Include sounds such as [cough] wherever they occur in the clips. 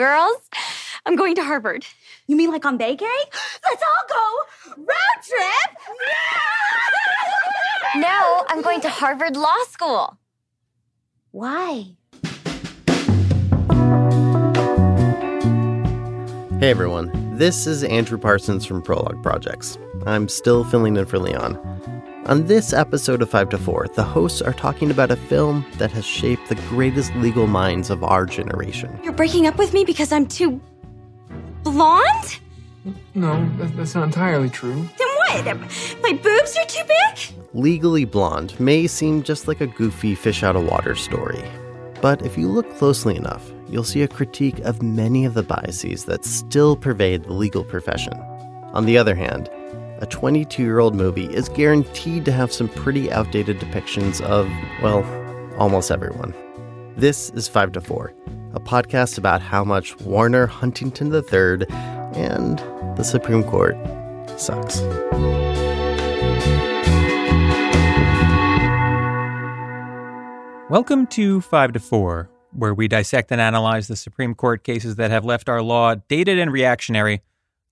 Girls, I'm going to Harvard. You mean like on vacay? Let's all go road trip. [laughs] No, I'm going to Harvard Law School. Why? Hey everyone, this is Andrew Parsons from Prologue Projects. I'm still filling in for Leon. On this episode of 5 to 4, the hosts are talking about a film that has shaped the greatest legal minds of our generation. You're breaking up with me because I'm too blonde? No, that's not entirely true. Then what? My boobs are too big? Legally Blonde may seem just like a goofy fish out of water story. But if you look closely enough, you'll see a critique of many of the biases that still pervade the legal profession. On the other hand, a 22 year old movie is guaranteed to have some pretty outdated depictions of, well, almost everyone. This is 5 to 4, a podcast about how much Warner Huntington III and the Supreme Court sucks. Welcome to 5 to 4, where we dissect and analyze the Supreme Court cases that have left our law dated and reactionary,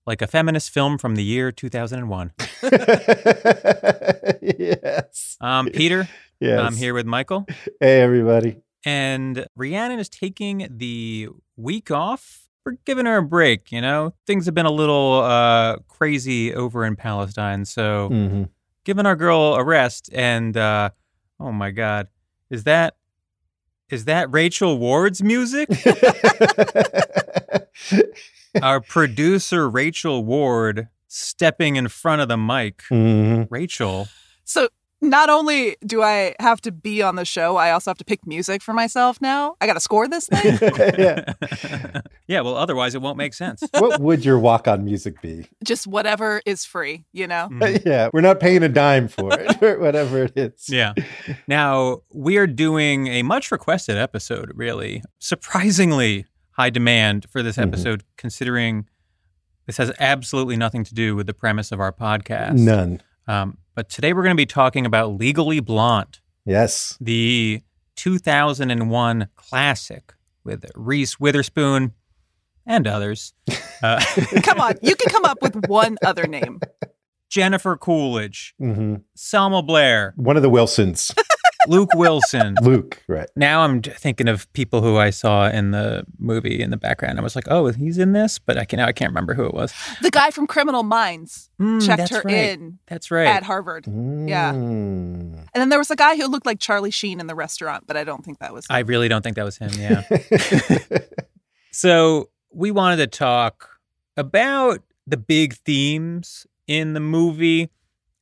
like a feminist film from the year 2001. [laughs] yes. I'm Peter. Yes. I'm here with Michael. Hey, everybody. And Rhiannon is taking the week off. We're giving her a break, you know? Things have been a little uh, crazy over in Palestine. So, Mm-hmm. giving our girl a rest. And uh, oh my God, is that. Is that Rachel Ward's music? [laughs] [laughs] Our [laughs] producer, Rachel Ward, stepping in front of the mic. Mhm. Rachel, So not only do I have to be on the show, I also have to pick music for myself now. I got to score this [laughs] thing. yeah. [laughs] yeah, well, otherwise it won't make sense. What would your walk on music be? Just whatever is free, you know? Mhm. Yeah, we're not paying a dime for it, or whatever it is. Yeah. Now, we are doing a much requested episode, really. Surprisingly high demand for this Mhm. episode, considering this has absolutely nothing to do with the premise of our podcast. None. Um, but today we're going to be talking about Legally Blonde, Yes. the 2001 classic with Reese Witherspoon and others. [laughs] Uh, [laughs] come on, you can come up with one other name. Jennifer Coolidge, hmm Selma Blair, One of the Wilsons, [laughs] Luke Wilson. [laughs] Luke. Right. Now I'm thinking of people who I saw in the movie in the background. I was like, oh, he's in this, but I can now I can't remember who it was. The guy from Criminal Minds Mm, checked her right. in That's right. at Harvard. Yeah. Mm. And then there was a guy who looked like Charlie Sheen in the restaurant, but I don't think that was him. I really don't think that was him. Yeah. [laughs] so we wanted to talk about the big themes in the movie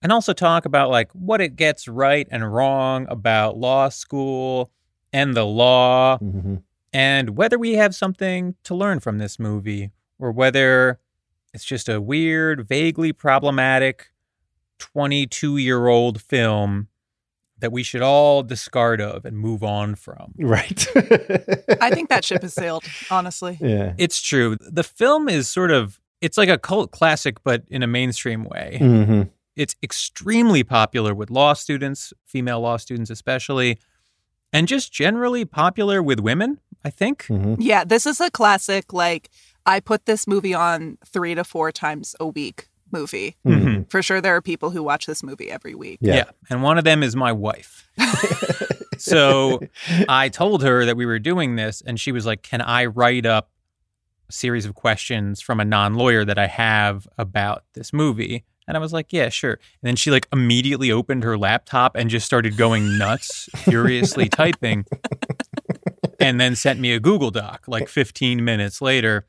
and also talk about like what it gets right and wrong about law school and the law Mhm. and whether we have something to learn from this movie or whether it's just a weird, vaguely problematic 22 year old film that we should all discard of and move on from. Right. [laughs] I think that ship has sailed, honestly. Yeah. It's true. The film is sort of it's like a cult classic but in a mainstream way. hmm It's extremely popular with law students, female law students especially, and just generally popular with women, I think. hmm Yeah, this is a classic. Like, I put this movie on three to four times a week movie. Mhm. For sure, there are people who watch this movie every week. Yeah. And one of them is my wife. [laughs] so I told her that we were doing this, and she was like, Can I write up a series of questions from a non lawyer that I have about this movie? And I was like, Yeah, sure. And then she like immediately opened her laptop and just started going nuts, [laughs] furiously typing, and then sent me a Google Doc like 15 minutes later.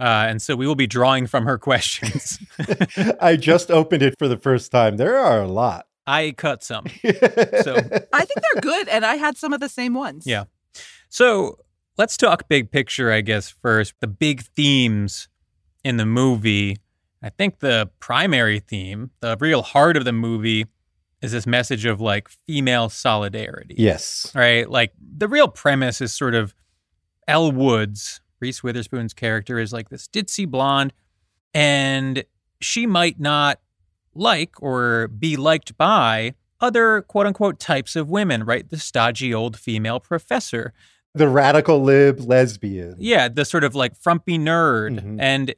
Uh, and so we will be drawing from her questions. [laughs] I just opened it for the first time. There are a lot. I cut some. [laughs] So I think they're good, and I had some of the same ones. Yeah. So let's talk big picture, I guess, first. The big themes in the movie. I think the primary theme, the real heart of the movie, is this message of like female solidarity. yes. Right? Like the real premise is sort of Elle Woods, Reese Witherspoon's character, is like this ditzy blonde, and she might not like or be liked by other quote unquote types of women, right? The stodgy old female professor, The radical lib lesbian. Yeah, the sort of like frumpy nerd. Mhm. And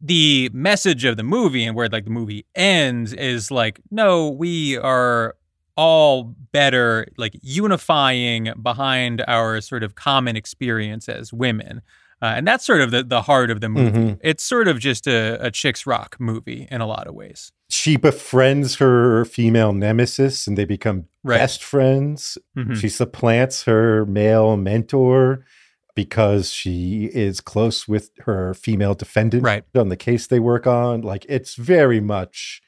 the message of the movie and where like the movie ends is like, no, we are all better, like unifying behind our sort of common experience as women. Uh, and that's sort of the, the heart of the movie. Mhm. It's sort of just a, a chicks rock movie in a lot of ways. She befriends her female nemesis and they become Right. best friends. Mhm. She supplants her male mentor because she is close with her female defendant Right. on the case they work on. Like it's very much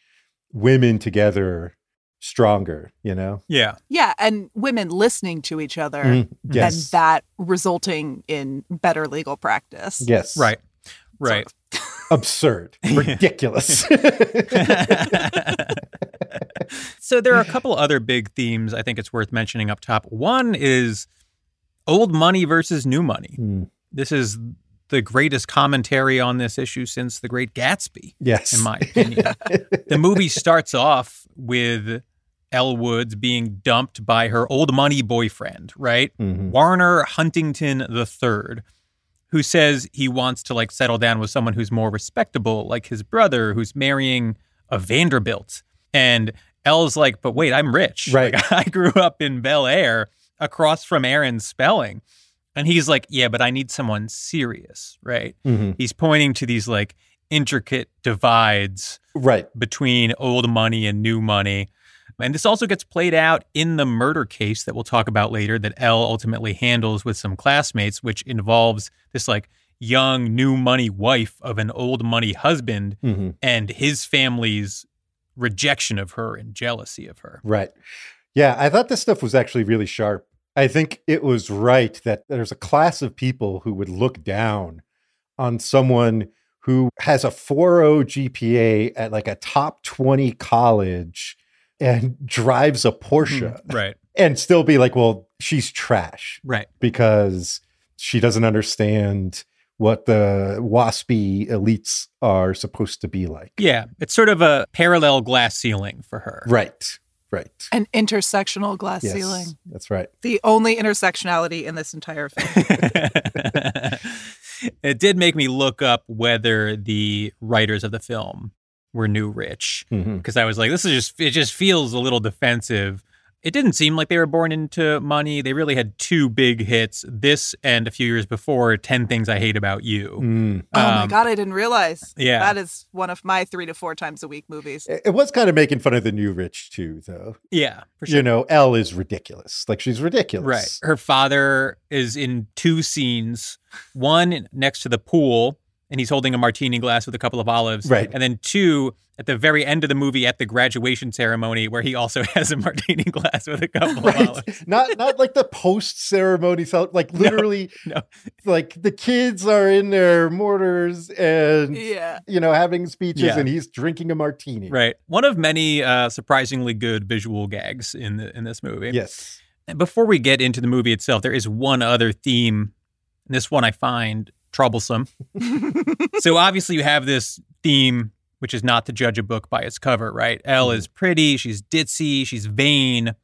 women together stronger, you know? Yeah. Yeah, and women listening to each other Mm, and that resulting in better legal practice. yes. Right. Right. [laughs] Absurd. [laughs] Ridiculous. [laughs] so there are a couple other big themes I think it's worth mentioning up top. One is old money versus new money. Hmm. This is the greatest commentary on this issue since The Great Gatsby, yes. in my opinion. [laughs] the movie starts off with Elle Woods being dumped by her old money boyfriend, right? Mhm. Warner Huntington III, who says he wants to like settle down with someone who's more respectable, like his brother, who's marrying a Vanderbilt. And Elle's like, but wait, I'm rich. Right. [laughs] Like, I grew up in Bel Air across from Aaron Spelling. And he's like, yeah, but I need someone serious, right? Mhm. He's pointing to these like intricate divides Right. between old money and new money. And this also gets played out in the murder case that we'll talk about later that Elle ultimately handles with some classmates, which involves this like young new money wife of an old money husband Mhm. and his family's rejection of her and jealousy of her. Right. Yeah, I thought this stuff was actually really sharp. I think it was right that there's a class of people who would look down on someone who has a 4.0 GPA at like a top 20 college and drives a Porsche mm-hmm. Right. and still be like, well, she's trash Right. because she doesn't understand what the waspy elites are supposed to be like. Yeah. It's sort of a parallel glass ceiling for her. Right. Right. An intersectional glass Yes, ceiling. That's right. The only intersectionality in this entire film. [laughs] it did make me look up whether the writers of the film were new rich mm-hmm. because I was like, this is just it just feels a little defensive. It didn't seem like they were born into money. They really had two big hits. This and a few years before, Ten Things I Hate About You. Mm. oh my Um, god, I didn't realize. yeah. That is one of my three to four times a week movies. It it was kind of making fun of the new rich too, though. Yeah, for sure. You know, Elle is ridiculous. Like she's ridiculous. Right. Her father is in two scenes. One next to the pool, and he's holding a martini glass with a couple of olives. Right. And then two at the very end of the movie at the graduation ceremony, where he also [laughs] has a martini glass with a couple of Right. olives. not not like the post ceremony cel- like literally no. like the kids are in their mortars and Yeah. you know having speeches Yeah. and he's drinking a martini. Right. One of many uh, surprisingly good visual gags in the, in this movie. Yes. And Before we get into the movie itself, there is one other theme. And this one I find troublesome. [laughs] so obviously you have this theme, which is not to judge a book by its cover, right? Elle is pretty, she's ditzy, she's vain,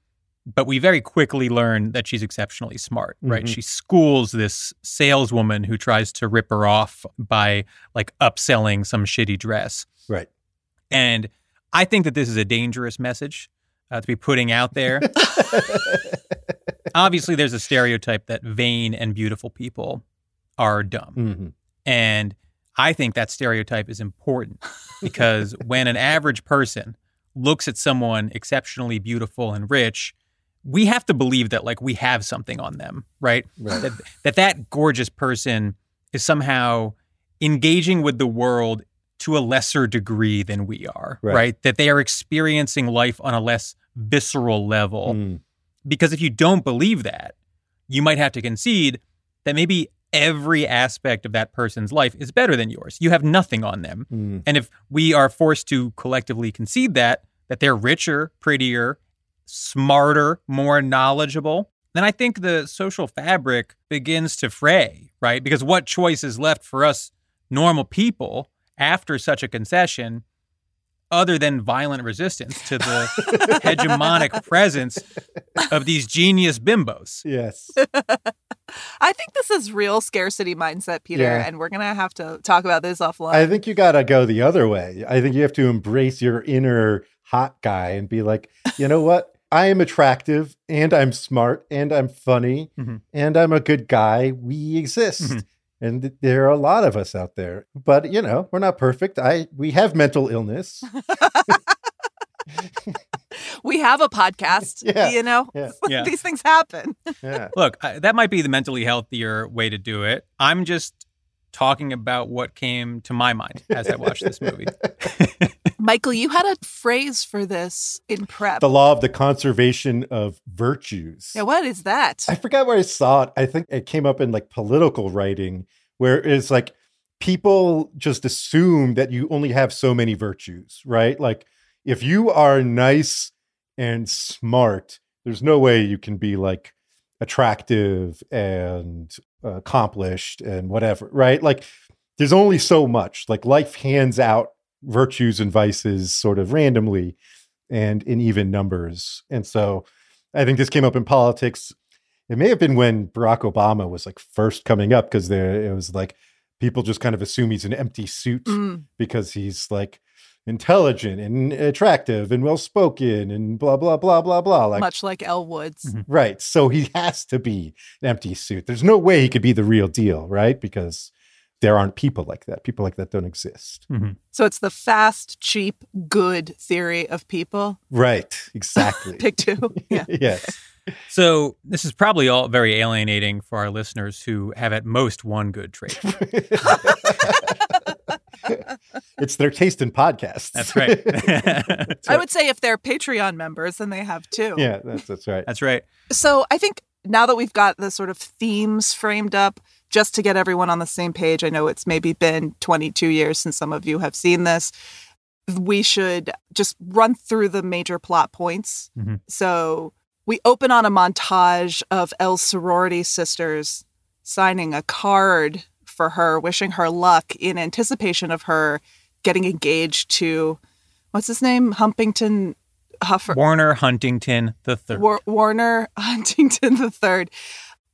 but we very quickly learn that she's exceptionally smart, right? Mhm. She schools this saleswoman who tries to rip her off by like upselling some shitty dress. Right. And I think that this is a dangerous message uh, to be putting out there. [laughs] Obviously, there's a stereotype that vain and beautiful people are dumb. Mhm. And I think that stereotype is important [laughs] because when an average person looks at someone exceptionally beautiful and rich, we have to believe that like we have something on them, right? Right. That that, that gorgeous person is somehow engaging with the world to a lesser degree than we are, Right. right? That they are experiencing life on a less visceral level. Mm. Because if you don't believe that, you might have to concede that maybe every aspect of that person's life is better than yours. You have nothing on them. Mm. And if we are forced to collectively concede that, that they're richer, prettier, smarter, more knowledgeable, then I think the social fabric begins to fray, right? Because what choice is left for us normal people after such a concession other than violent resistance to the [laughs] hegemonic presence of these genius bimbos? Yes. [laughs] I think this is real scarcity mindset, Peter, Yeah. and we're gonna have to talk about this offline. I think you got to go the other way. I think you have to embrace your inner hot guy and be like, you know what? I am attractive and I'm smart and I'm funny Mhm. and I'm a good guy. We exist. Mhm. And there are a lot of us out there. But, you know, we're not perfect. I we have mental illness. [laughs] [laughs] we have a podcast. [laughs] Yeah. You know, Yeah. [laughs] Yeah. these things happen. [laughs] Yeah. Look, I, that might be the mentally healthier way to do it. I'm just talking about what came to my mind as I watched this movie. Michael, you had a phrase for this in prep. the law of the conservation of virtues. yeah, what is that? I forgot where I saw it. I think it came up in like political writing where it's like people just assume that you only have so many virtues, right? Like if you are nice and smart, there's no way you can be like attractive and accomplished and whatever, right? Like there's only so much. Like life hands out virtues and vices sort of randomly and in even numbers. And so I think this came up in politics. It may have been when Barack Obama was like first coming up because there it was like people just kind of assume he's an empty suit Mm. because he's like intelligent and attractive and well spoken and blah blah blah blah blah. Like Much like Elle Woods. Mhm. right, so he has to be an empty suit. There's no way he could be the real deal, right? Because there aren't people like that. People like that don't exist. Mhm. So it's the fast, cheap, good theory of people. Right, exactly. [laughs] Pick two. [laughs] Yeah. yes. So, this is probably all very alienating for our listeners who have at most one good trait. [laughs] [laughs] it's their taste in podcasts. That's right. [laughs] That's I right. would say if they're Patreon members, then they have two. yeah, that's that's right. That's right. So I think now that we've got the sort of themes framed up, just to get everyone on the same page, I know it's maybe been 22 years since some of you have seen this. We should just run through the major plot points. Mhm. So we open on a montage of Elle sorority sisters signing a card for her, wishing her luck in anticipation of her getting engaged to what's his name? Humpington Huffer. Warner Huntington the third. War- Warner [laughs] Huntington the third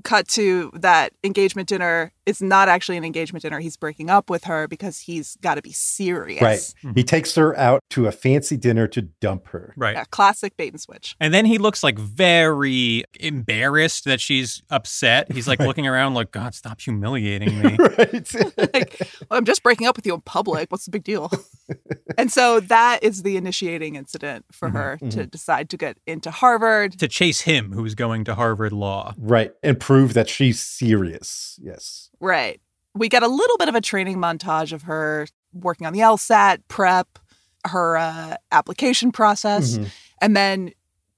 cut to that engagement dinner. It's not actually an engagement dinner. He's breaking up with her because he's got to be serious. Right. Mm-hmm. He takes her out to a fancy dinner to dump her. right. Yeah, classic bait and switch. And then he looks like very embarrassed that she's upset. He's like looking around like, God, stop humiliating [laughs] me. right. [laughs] like, well, I'm just breaking up with you in public. What's the big deal? [laughs] and so that is the initiating incident for Mhm, her to decide to get into Harvard. to chase him, who's going to Harvard Law. right. And prove that she's serious. Yes. Right. We get a little bit of a training montage of her working on the LSAT prep, her uh, application process, Mhm. and then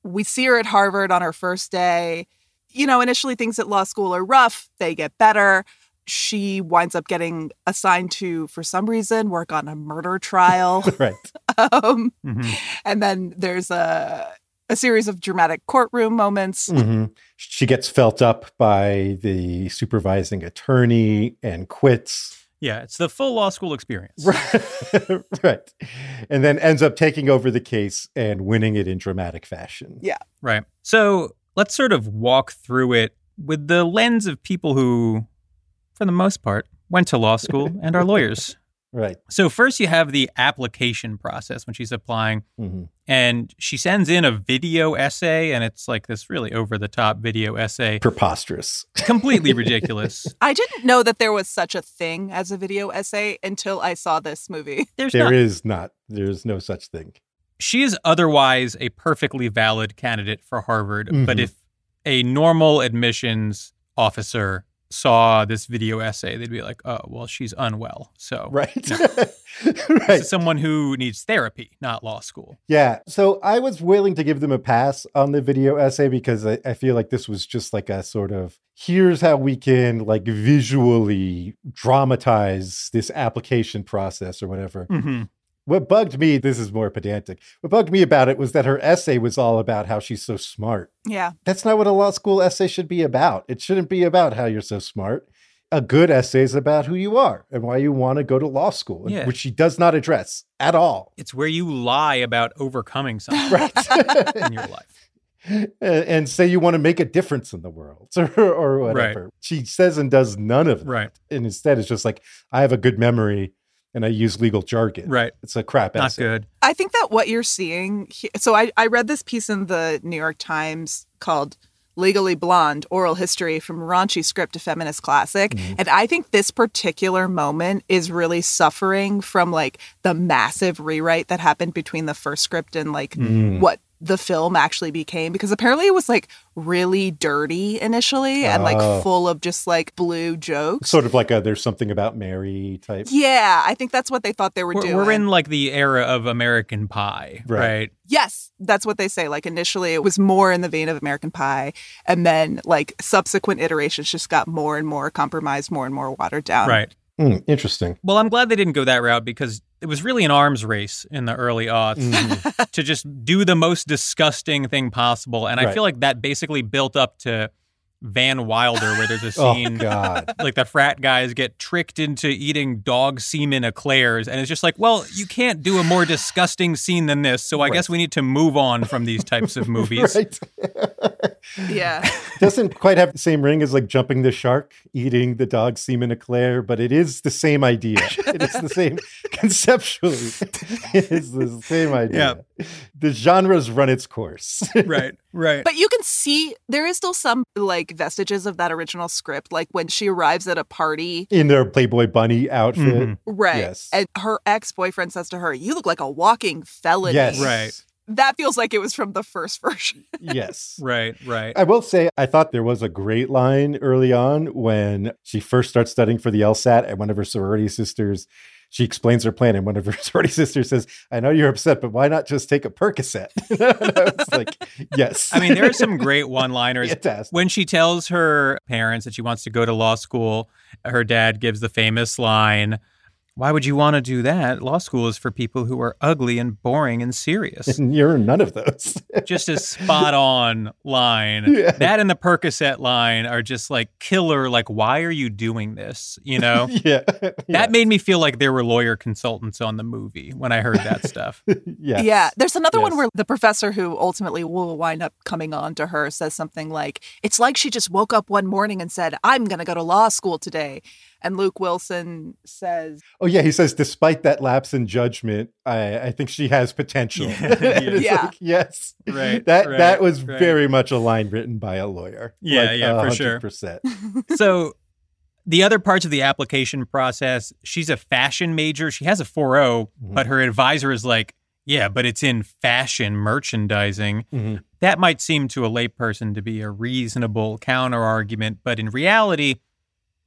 we see her at Harvard on her first day. You know, initially things at law school are rough, they get better. She winds up getting assigned to, for some reason, work on a murder trial. [laughs] Right. [laughs] um, Mhm. and then there's a, a series of dramatic courtroom moments. Mhm. She gets felt up by the supervising attorney and quits. Yeah, it's the full law school experience. Right. [laughs] right. And then ends up taking over the case and winning it in dramatic fashion. Yeah. Right. So let's sort of walk through it with the lens of people who, for the most part, went to law school [laughs] and are lawyers. Right. So first you have the application process when she's applying Mhm. and she sends in a video essay and it's like this really over the top video essay Preposterous. completely [laughs] ridiculous I didn't know that there was such a thing as a video essay until I saw this movie. [laughs] there's There not is not. There's no such thing. she is otherwise a perfectly valid candidate for harvard but Mhm. if a normal admissions officer saw this video essay they'd be like oh well she's unwell so Right. [laughs] right. someone who needs therapy not law school Yeah. So I was willing to give them a pass on the video essay because I, I feel like this was just like a sort of here's how we can like visually dramatize this application process or whatever. Mhm. What bugged me, this is more pedantic. What bugged me about it was that her essay was all about how she's so smart. Yeah. That's not what a law school essay should be about. It shouldn't be about how you're so smart. A good essay is about who you are and why you want to go to law school, Yeah. which she does not address at all. it's where you lie about overcoming [laughs] something Right. in your life and, and say you want to make a difference in the world [laughs] or, or whatever. She says and does none of that. Right. And instead, it's just like, I have a good memory and I use legal jargon. Right. It's a crap Not essay. good. I think that what you're seeing, he- so I, I read this piece in the New York Times called Legally Blonde Oral History from Raunchy Script to Feminist Classic. Mm-hmm. And I think this particular moment is really suffering from like the massive rewrite that happened between the first script and like Mm. what the film actually became because apparently it was like really dirty initially and like Oh. full of just like blue jokes. Sort of like a there's something about Mary type. yeah, I think that's what they thought they were We're, doing. we're in like the era of American Pie, Right. right? Yes, that's what they say. Like initially, it was more in the vein of American Pie, and then like subsequent iterations just got more and more compromised, more and more watered down. Right. Hmm, interesting. Well, I'm glad they didn't go that route because it was really an arms race in the early aughts Mhm. to just do the most disgusting thing possible. And I feel like that basically built up to Van Wilder, where there's a [laughs] Oh, scene God. like the frat guys get tricked into eating dog semen eclairs. And it's just like, well, you can't do a more disgusting scene than this. So I guess we need to move on from these types of [laughs] movies. right. [laughs] Yeah. [laughs] Doesn't quite have the same ring as like jumping the shark, eating the dog semen eclair, but it is the same idea. it is the same [laughs] conceptually. it is the same idea. Yeah. The genre's run its course. [laughs] Right. Right. But you can see there is still some like vestiges of that original script, like when she arrives at a party. In their Playboy bunny outfit. Mhm. Right. Yes. And her ex boyfriend says to her, You look like a walking felony. Yes. Right. That feels like it was from the first [laughs] version. Yes. Right. Right. I will say, I thought there was a great line early on when she first starts studying for the LSAT, and one of her sorority sisters, she explains her plan, and one of her [laughs] sorority sisters says, "I know you're upset, but why not just take a Percocet?" [laughs] and I was like, "Yes." I mean, there are some great one-liners. When she tells her parents that she wants to go to law school, her dad gives the famous line, Why would you want to do that? Law school is for people who are ugly and boring and serious. and [laughs] you're none of those. [laughs] just a spot on line. Yeah. That and the Percocet line are just like killer. Like, why are you doing this? You know? [laughs] yeah. That made me feel like there were lawyer consultants on the movie when I heard that stuff. yeah. Yeah. There's another one where the professor who ultimately will wind up coming on to her says something like, It's like she just woke up one morning and said, I'm going to go to law school today. And Luke Wilson says, Oh yeah, he says despite that lapse in judgment, I, I think she has potential. Yeah. [laughs] And Yeah. like, yes. Right, That right, that was right. very much a line written by a lawyer. Yeah, Like, yeah, for sure. 100%. [laughs] so the other parts of the application process, she's a fashion major. She has a 4.0, Mhm. but her advisor is like, yeah, but it's in fashion merchandising. Mhm. That might seem to a layperson to be a reasonable counter argument, but in reality,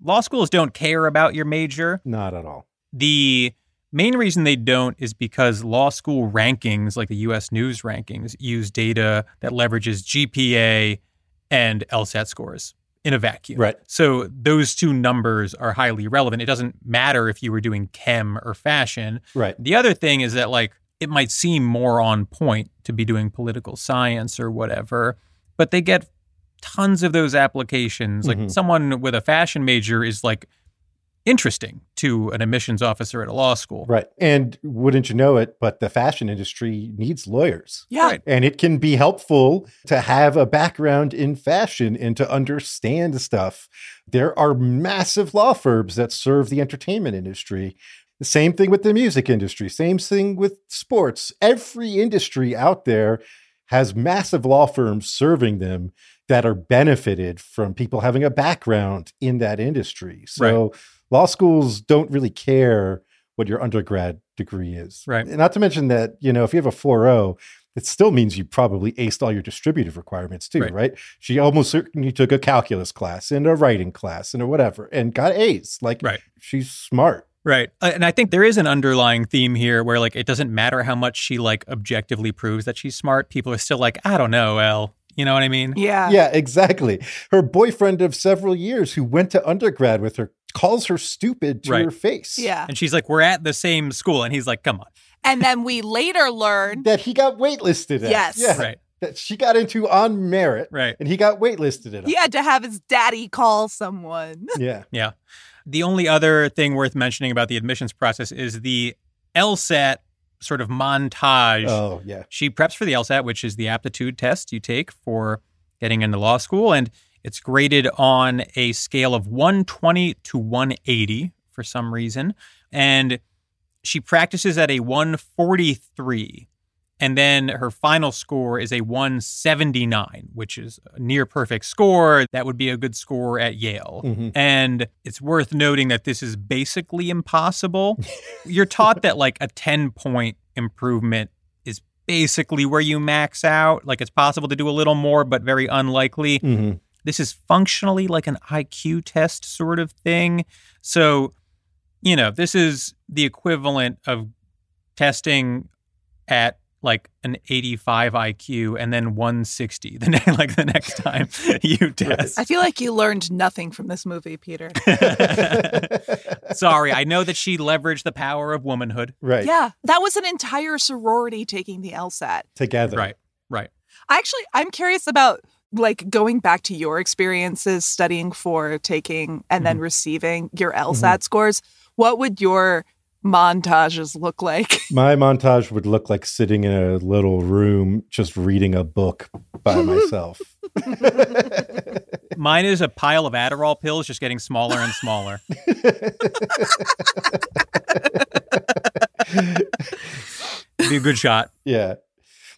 law schools don't care about your major. Not at all. The main reason they don't is because law school rankings, like the US News rankings, use data that leverages GPA and LSAT scores in a vacuum. Right. So those two numbers are highly relevant. It doesn't matter if you were doing chem or fashion. Right. The other thing is that like it might seem more on point to be doing political science or whatever, but they get tons of those applications. Like Mhm. someone with a fashion major is like interesting to an admissions officer at a law school. Right. And wouldn't you know it, but the fashion industry needs lawyers. Yeah. Right. And it can be helpful to have a background in fashion and to understand stuff. There are massive law firms that serve the entertainment industry. The same thing with the music industry, same thing with sports. Every industry out there has massive law firms serving them that are benefited from people having a background in that industry. So law schools don't really care what your undergrad degree is. Right. Not to mention that, you know, if you have a 4.0, it still means you probably aced all your distributive requirements too, Right. right? She almost certainly took a calculus class and a writing class and a whatever and got A's. Like Right. she's smart. Right. Uh, And I think there is an underlying theme here where like it doesn't matter how much she like objectively proves that she's smart. People are still like, I don't know, Elle. You know what I mean? Yeah. Yeah, exactly. Her boyfriend of several years who went to undergrad with her calls her stupid to Right. her face. Yeah. And she's like, we're at the same school. And he's like, come on. And then we later learn That he got waitlisted at. Yes. Yeah. Right. That she got into on merit. Right. And he got waitlisted at. he had to have his daddy call someone. [laughs] Yeah. Yeah. The only other thing worth mentioning about the admissions process is the LSAT sort of montage. Oh, yeah. She preps for the LSAT, which is the aptitude test you take for getting into law school. And it's graded on a scale of 120 to 180 for some reason. And she practices at a 143. And then her final score is a 179, which is a near perfect score. That would be a good score at Yale. Mhm. And it's worth noting that this is basically impossible. You're taught that like a 10 point improvement is basically where you max out. Like it's possible to do a little more, but very unlikely. Mhm. This is functionally like an IQ test sort of thing. So, you know, this is the equivalent of testing at like an 85 IQ and then 160 the ne- [laughs] like the next time you [laughs] test. I feel like you learned nothing from this movie, Peter. [laughs] Sorry, I know that she leveraged the power of womanhood. Right. Yeah, that was an entire sorority taking the LSAT. Together. Right. Right. I Actually, I'm curious about like going back to your experiences studying for taking and then mm-hmm. receiving your LSAT mm-hmm. scores. What would your montages look like? [laughs] My montage would look like sitting in a little room just reading a book by [laughs] myself. Mine is a pile of Adderall pills just getting smaller and smaller. [laughs] Be a good shot. yeah.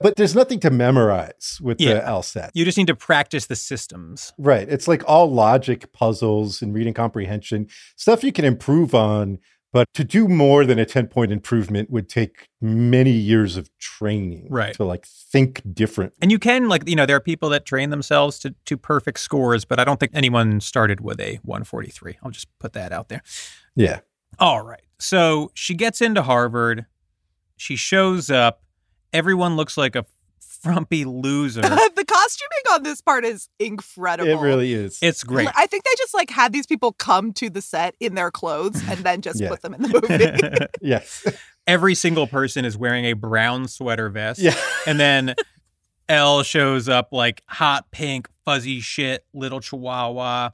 But there's nothing to memorize with the Yeah. LSAT. You just need to practice the systems. Right. It's like all logic puzzles and reading comprehension, stuff you can improve on. But to do more than a 10 point improvement would take many years of training Right. to like think different. And you can like you know there are people that train themselves to to perfect scores, but I don't think anyone started with a 143. I'll just put that out there. Yeah. All right. So she gets into Harvard. She shows up. Everyone looks like a frumpy loser. [laughs] the costuming on this part is incredible. It really is. It's great. I think they just like had these people come to the set in their clothes and then just Yeah. put them in the movie. [laughs] yes. Every single person is wearing a brown sweater vest. Yeah. And then Elle shows up like hot pink, fuzzy shit, little chihuahua,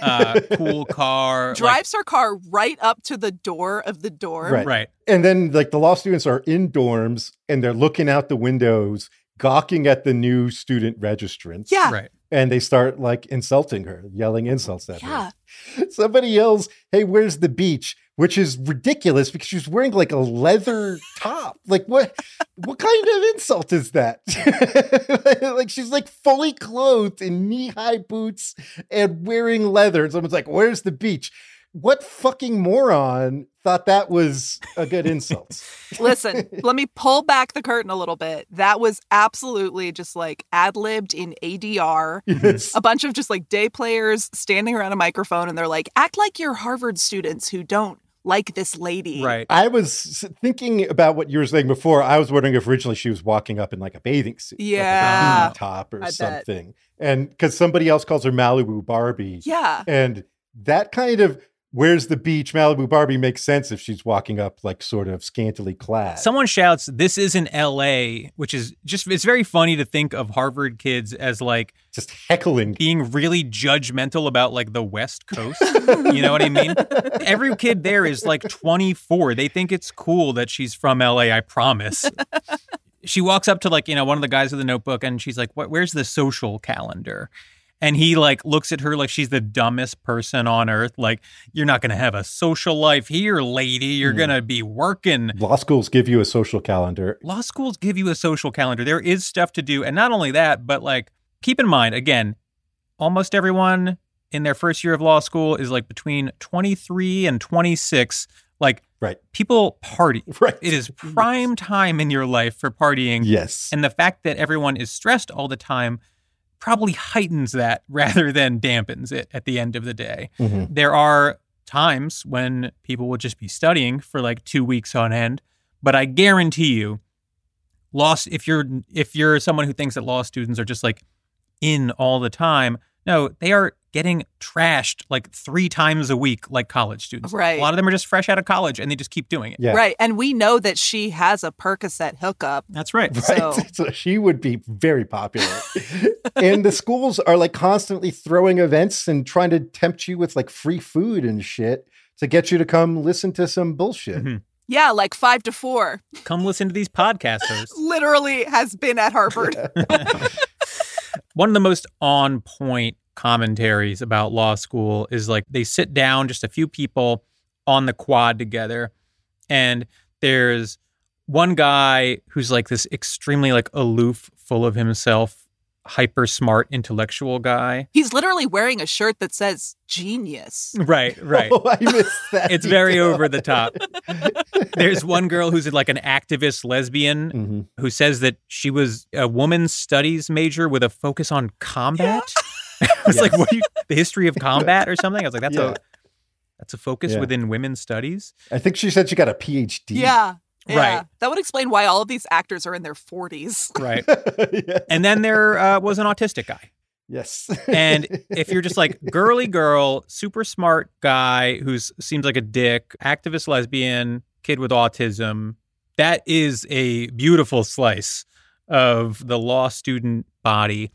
uh, cool [laughs] car. like- Drives her car right up to the door of the dorm. Right. right. And then like the law students are in dorms and they're looking out the windows, gawking at the new student registrants. Yeah. Right. And they start like insulting her, yelling insults at Yeah. her. [laughs] Somebody yells, Hey, where's the beach? Which is ridiculous because she's wearing like a leather [laughs] top. Like what what kind of insult is that? [laughs] like she's like fully clothed in knee-high boots and wearing leather. And someone's like, Where's the beach? What fucking moron thought that was a good insult? [laughs] Listen, let me pull back the curtain a little bit. That was absolutely just like ad libbed in ADR. Yes. A bunch of just like day players standing around a microphone and they're like, act like you're Harvard students who don't like this lady. Right. I was thinking about what you were saying before. I was wondering if originally she was walking up in like a bathing suit, like a Yeah. bikini ah. top or I bet. something, and because somebody else calls her Malibu Barbie, Yeah. and that kind of where's the beach Malibu Barbie makes sense if she's walking up like sort of scantily clad. Someone shouts, "This isn't L.A.," which is just it's very funny to think of Harvard kids as like just heckling. being really judgmental about like the West Coast. [laughs] you know what I mean? Every kid there is like 24. They think it's cool that she's from LA, I promise. [laughs] she walks up to like, you know, one of the guys with the notebook and she's like, "What where's the social calendar?" And he like looks at her like she's the dumbest person on earth. Like, you're not gonna have a social life here, lady. You're Hmm. gonna be working. Law schools give you a social calendar. Law schools give you a social calendar. There is stuff to do. And not only that, but like keep in mind, again, almost everyone in their first year of law school is like between 23 and 26. Like Right. people party. [laughs] Right. It is prime time in your life for partying. Yes. And the fact that everyone is stressed all the time probably heightens that [laughs] rather than dampens it at the end of the day. Mhm. There are times when people will just be studying for like two weeks on end, but I guarantee you, lost if you're if you're someone who thinks that law students are just like in all the time, no, they are getting trashed like three times a week like college students. Right. A lot of them are just fresh out of college and they just keep doing it. Yeah. Right. And we know that she has a Percocet hookup. That's right. Right. So- [laughs] So. she would be very popular. [laughs] and the schools are like constantly throwing events and trying to tempt you with like free food and shit to get you to come listen to some bullshit. Mhm. Yeah, like five to four. Come listen to these podcasters. [laughs] Literally has been at Harvard. One of the most on point commentaries about law school is like they sit down, just a few people on the quad together, and there's one guy who's like this extremely like aloof, full of himself, hyper smart intellectual guy. He's literally wearing a shirt that says genius. Right, [laughs] right. Oh, I missed that. It's very detail. over the top. [laughs] There's one girl who's like an activist lesbian Mhm. who says that she was a woman's studies major with a focus on combat. [laughs] I was like, what are you, the history of combat or something? I was like, that's Yeah. a that's a focus Yeah. within women's studies. I think she said she got a PhD. Yeah. Yeah. Right. That would explain why all of these actors are in their 40s. [laughs] Right. yes. And then there uh, was an autistic guy. yes. And [laughs] if you're just like girly girl, super smart guy who seems like a dick, activist lesbian, kid with autism, that is a beautiful slice of the law student body.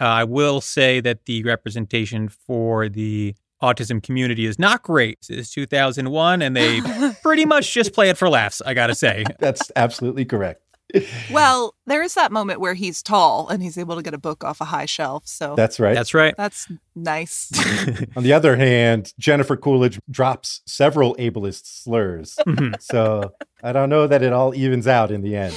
Uh, I will say that the representation for the autism community is not great. It's 2001, and they [laughs] pretty much just play it for laughs, I gotta say. [laughs] That's absolutely correct. [laughs] Well, there is that moment where he's tall and he's able to get a book off a high shelf. So That's right. That's right. that's nice. [laughs] On the other hand, Jennifer Coolidge drops several ableist slurs. Mhm. So I don't know that it all evens out in the end.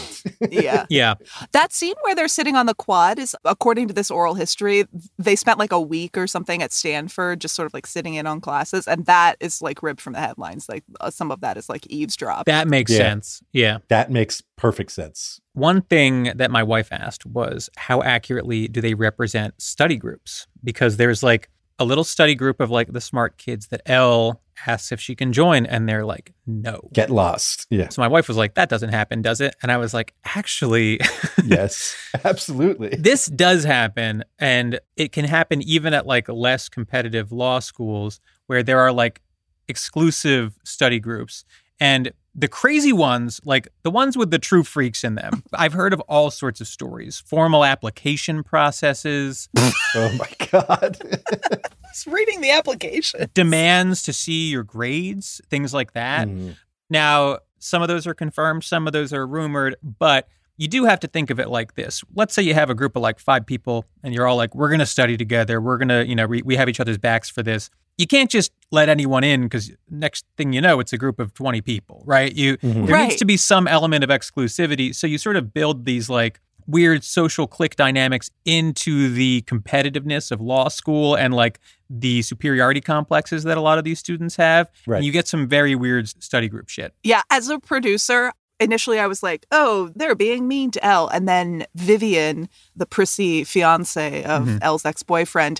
yeah. [laughs] Yeah. That scene where they're sitting on the quad is, according to this oral history, they spent like a week or something at Stanford, just sort of like sitting in on classes. And that is like ripped from the headlines. Like uh, some of that is like eavesdrop. That makes Yeah. sense. Yeah. that makes perfect sense. One thing that my wife asked was how accurately do they represent study groups? Because there's like a little study group of like the smart kids that Elle asks if she can join, and they're like, no. Get lost. Yeah. So my wife was like, that doesn't happen, does it? And I was like, actually, [laughs] yes. Absolutely. this does happen. And it can happen even at like less competitive law schools where there are like exclusive study groups. And the crazy ones, like the ones with the true freaks in them, [laughs] I've heard of all sorts of stories formal application processes, [laughs] Oh my God. [laughs] He's reading the application. demands to see your grades, things like that. Mm. Now, some of those are confirmed, some of those are rumored, but you do have to think of it like this. Let's say you have a group of like five people and you're all like, we're going to study together. We're going to, you know, we, we have each other's backs for this. You can't just let anyone in because next thing you know, it's a group of 20 people, right? You, Mhm. there Right. needs to be some element of exclusivity. So you sort of build these like weird social clique dynamics into the competitiveness of law school and like the superiority complexes that a lot of these students have. Right. And you get some very weird study group shit. Yeah. As a producer, initially I was like, oh, they're being mean to Elle. And then Vivian, the prissy fiance of Mhm. Elle's ex boyfriend,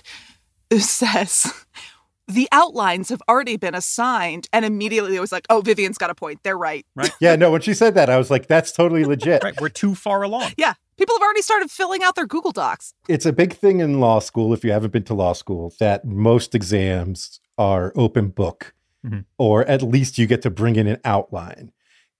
[laughs] says, the outlines have already been assigned. And immediately it was like, oh, Vivian's got a point. They're right. Right. Yeah, no, when she said that, I was like, that's totally legit. Right. We're too far along. Yeah. People have already started filling out their Google Docs. It's a big thing in law school, if you haven't been to law school, that most exams are open book, Mhm. or at least you get to bring in an outline.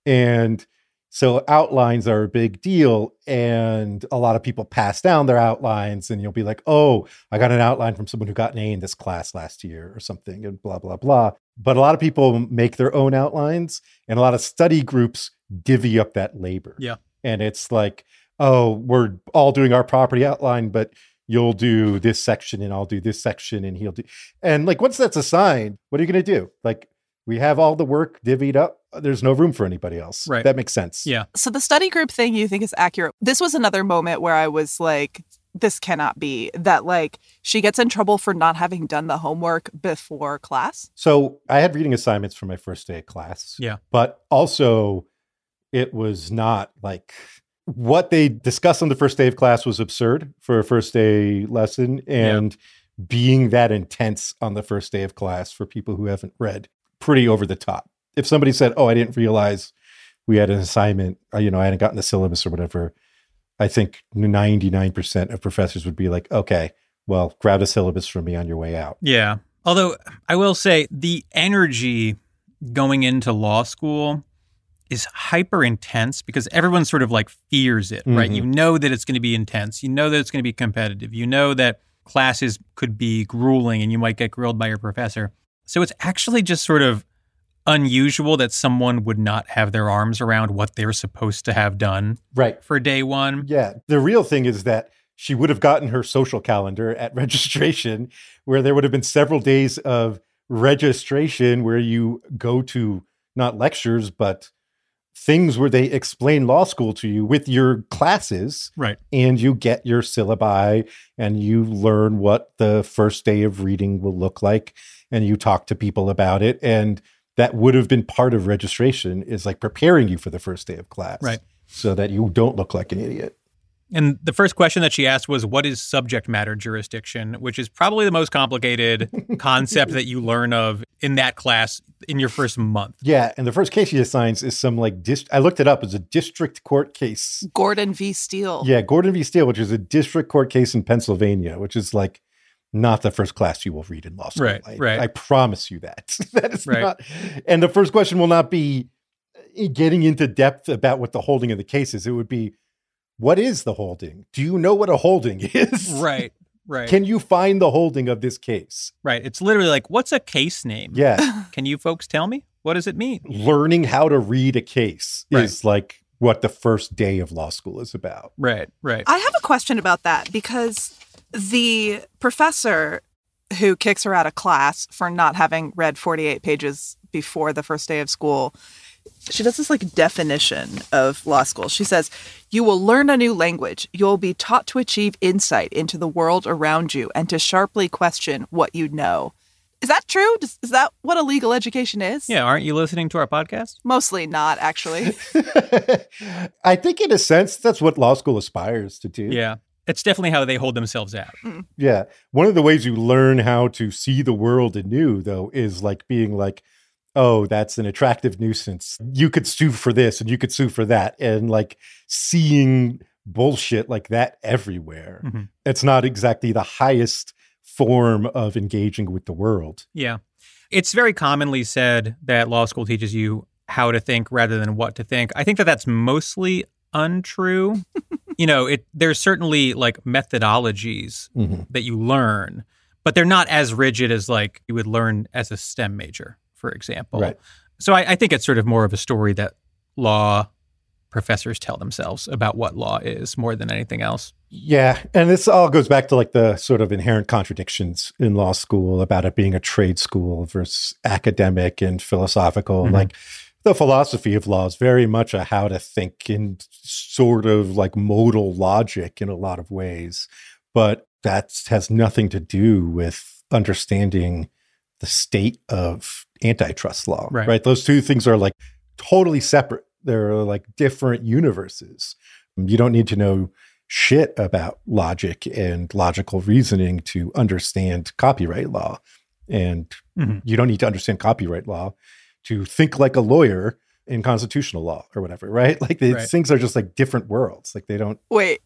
And so outlines are a big deal. And a lot of people pass down their outlines, and you'll be like, oh, I got an outline from someone who got an A in this class last year or something, and blah, blah, blah. But a lot of people make their own outlines, and a lot of study groups divvy up that labor. Yeah. And it's like, oh, we're all doing our property outline, but you'll do this section and I'll do this section and he'll do. And like, once that's assigned, what are you going to do? Like, we have all the work divvied up. There's no room for anybody else. Right. That makes sense. Yeah. So the study group thing you think is accurate. This was another moment where I was like, this cannot be that like she gets in trouble for not having done the homework before class. So I had reading assignments for my first day of class. Yeah. But also, it was not like what they discussed on the first day of class was absurd for a first day lesson. And being that intense on the first day of class for people who haven't read, pretty over the top. If somebody said, Oh, I didn't realize we had an assignment, uh, you know, I hadn't gotten the syllabus or whatever, I think 99% of professors would be like, Okay, well, grab the syllabus from me on your way out. Yeah. Although I will say the energy going into law school is hyper intense because everyone sort of like fears it, right? Mhm. You know that it's going to be intense. You know that it's going to be competitive. You know that classes could be grueling and you might get grilled by your professor. So it's actually just sort of unusual that someone would not have their arms around what they're supposed to have done Right. for day one. Yeah. The real thing is that she would have gotten her social calendar at [laughs] registration, where there would have been several days of registration where you go to not lectures, but things where they explain law school to you with your classes Right. and you get your syllabi and you learn what the first day of reading will look like and you talk to people about it and that would have been part of registration is like preparing you for the first day of class Right. so that you don't look like an idiot And the first question that she asked was, What is subject matter jurisdiction? Which is probably the most complicated [laughs] concept that you learn of in that class in your first month. yeah and the first case she assigns is some like dist- i looked it up as a district court case Gordon v. Steele. yeah gordon v steele which is a district court case in pennsylvania which is like not the first class you will read in law school. Right, I, right. I promise you that. [laughs] that is Right. not. And the first question will not be uh, getting into depth about what the holding of the case is. It would be, what is the holding? Do you know what a holding [laughs] is? Right. Right. Can you find the holding of this case? right. It's literally like, What's a case name? Yeah. [laughs] Can you folks tell me? What does it mean? Learning how to read a case Right. is like what the first day of law school is about. Right. Right. I have a question about that because the professor who kicks her out of class for not having read 48 pages before the first day of school she does this like definition of law school she says you will learn a new language you'll be taught to achieve insight into the world around you and to sharply question what you know is that true Does- is that what a legal education is yeah. Aren't you listening to our podcast? mostly not actually [laughs] I think, in a sense, that's what law school aspires to do. Yeah. It's definitely how they hold themselves out. Yeah. One of the ways you learn how to see the world anew, though, is like being like, oh, that's an attractive nuisance. You could sue for this and you could sue for that. And like seeing bullshit like that everywhere. Mhm. It's not exactly the highest form of engaging with the world. Yeah. It's very commonly said that law school teaches you how to think rather than what to think. I think that that's mostly untrue. [laughs] you know, it there's certainly like methodologies Mhm. that you learn, but they're not as rigid as like you would learn as a STEM major, for example. Right. So I, I think it's sort of more of a story that law professors tell themselves about what law is more than anything else. Yeah, and this all goes back to like the sort of inherent contradictions in law school about it being a trade school versus academic and philosophical. Mhm. Like the philosophy of law is very much a how to think in sort of like modal logic in a lot of ways, but that has nothing to do with understanding the state of antitrust law. Right. right? Those two things are like totally separate. They're like different universes. You don't need to know shit about logic and logical reasoning to understand copyright law. And Mhm. you don't need to understand copyright law to think like a lawyer in constitutional law or whatever, right? [laughs] Like these Right. things are just like different worlds. Like they don't. wait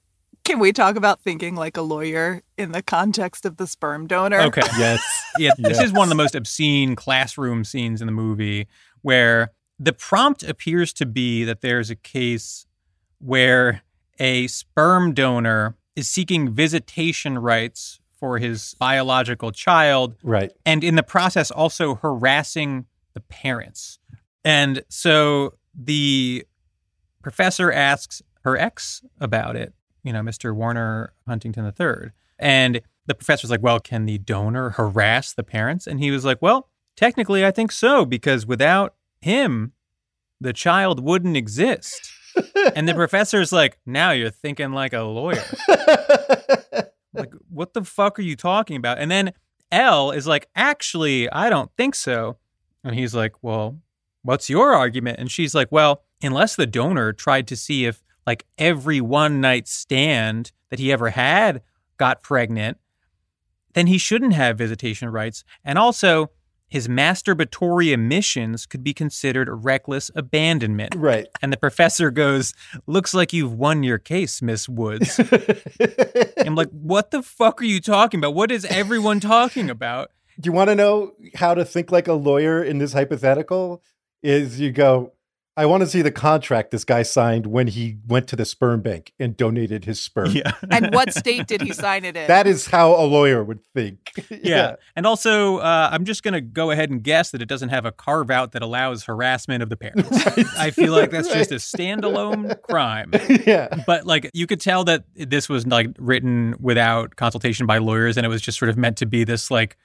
can we talk about thinking like a lawyer in the context of the sperm donor Okay. [laughs] Yes. Yeah, this is one of the most obscene classroom scenes in the movie where the prompt appears to be that there's a case where a sperm donor is seeking visitation rights for his biological child right. and in the process also harassing the parents. And so the professor asks her ex about it, you know, Mr. Warner Huntington III. And the professor's like, well, can the donor harass the parents? And he was like, well, technically, I think so, because without him, the child wouldn't exist. And the [laughs] professor's like, now you're thinking like a lawyer. [laughs] like, what the fuck are you talking about? And then Elle is like, actually, I don't think so. And he's like, well, what's your argument? And she's like, well, unless the donor tried to see if like every one night stand that he ever had got pregnant, then he shouldn't have visitation rights. And also, his masturbatory emissions could be considered reckless abandonment. right. And the professor goes, Looks like you've won your case, Miss Woods. [laughs] I'm like, What the fuck are you talking about? What is everyone talking about? Do you want to know how to think like a lawyer in this hypothetical? Is you go, I want to see the contract this guy signed when he went to the sperm bank and donated his sperm. Yeah. And what [laughs] state did he sign it in? That is how a lawyer would think. [laughs] Yeah. And also, uh, I'm just going to go ahead and guess that it doesn't have a carve out that allows harassment of the [laughs] parents. I feel like that's just a standalone crime. yeah. But like you could tell that this was like written without consultation by lawyers and it was just sort of meant to be this like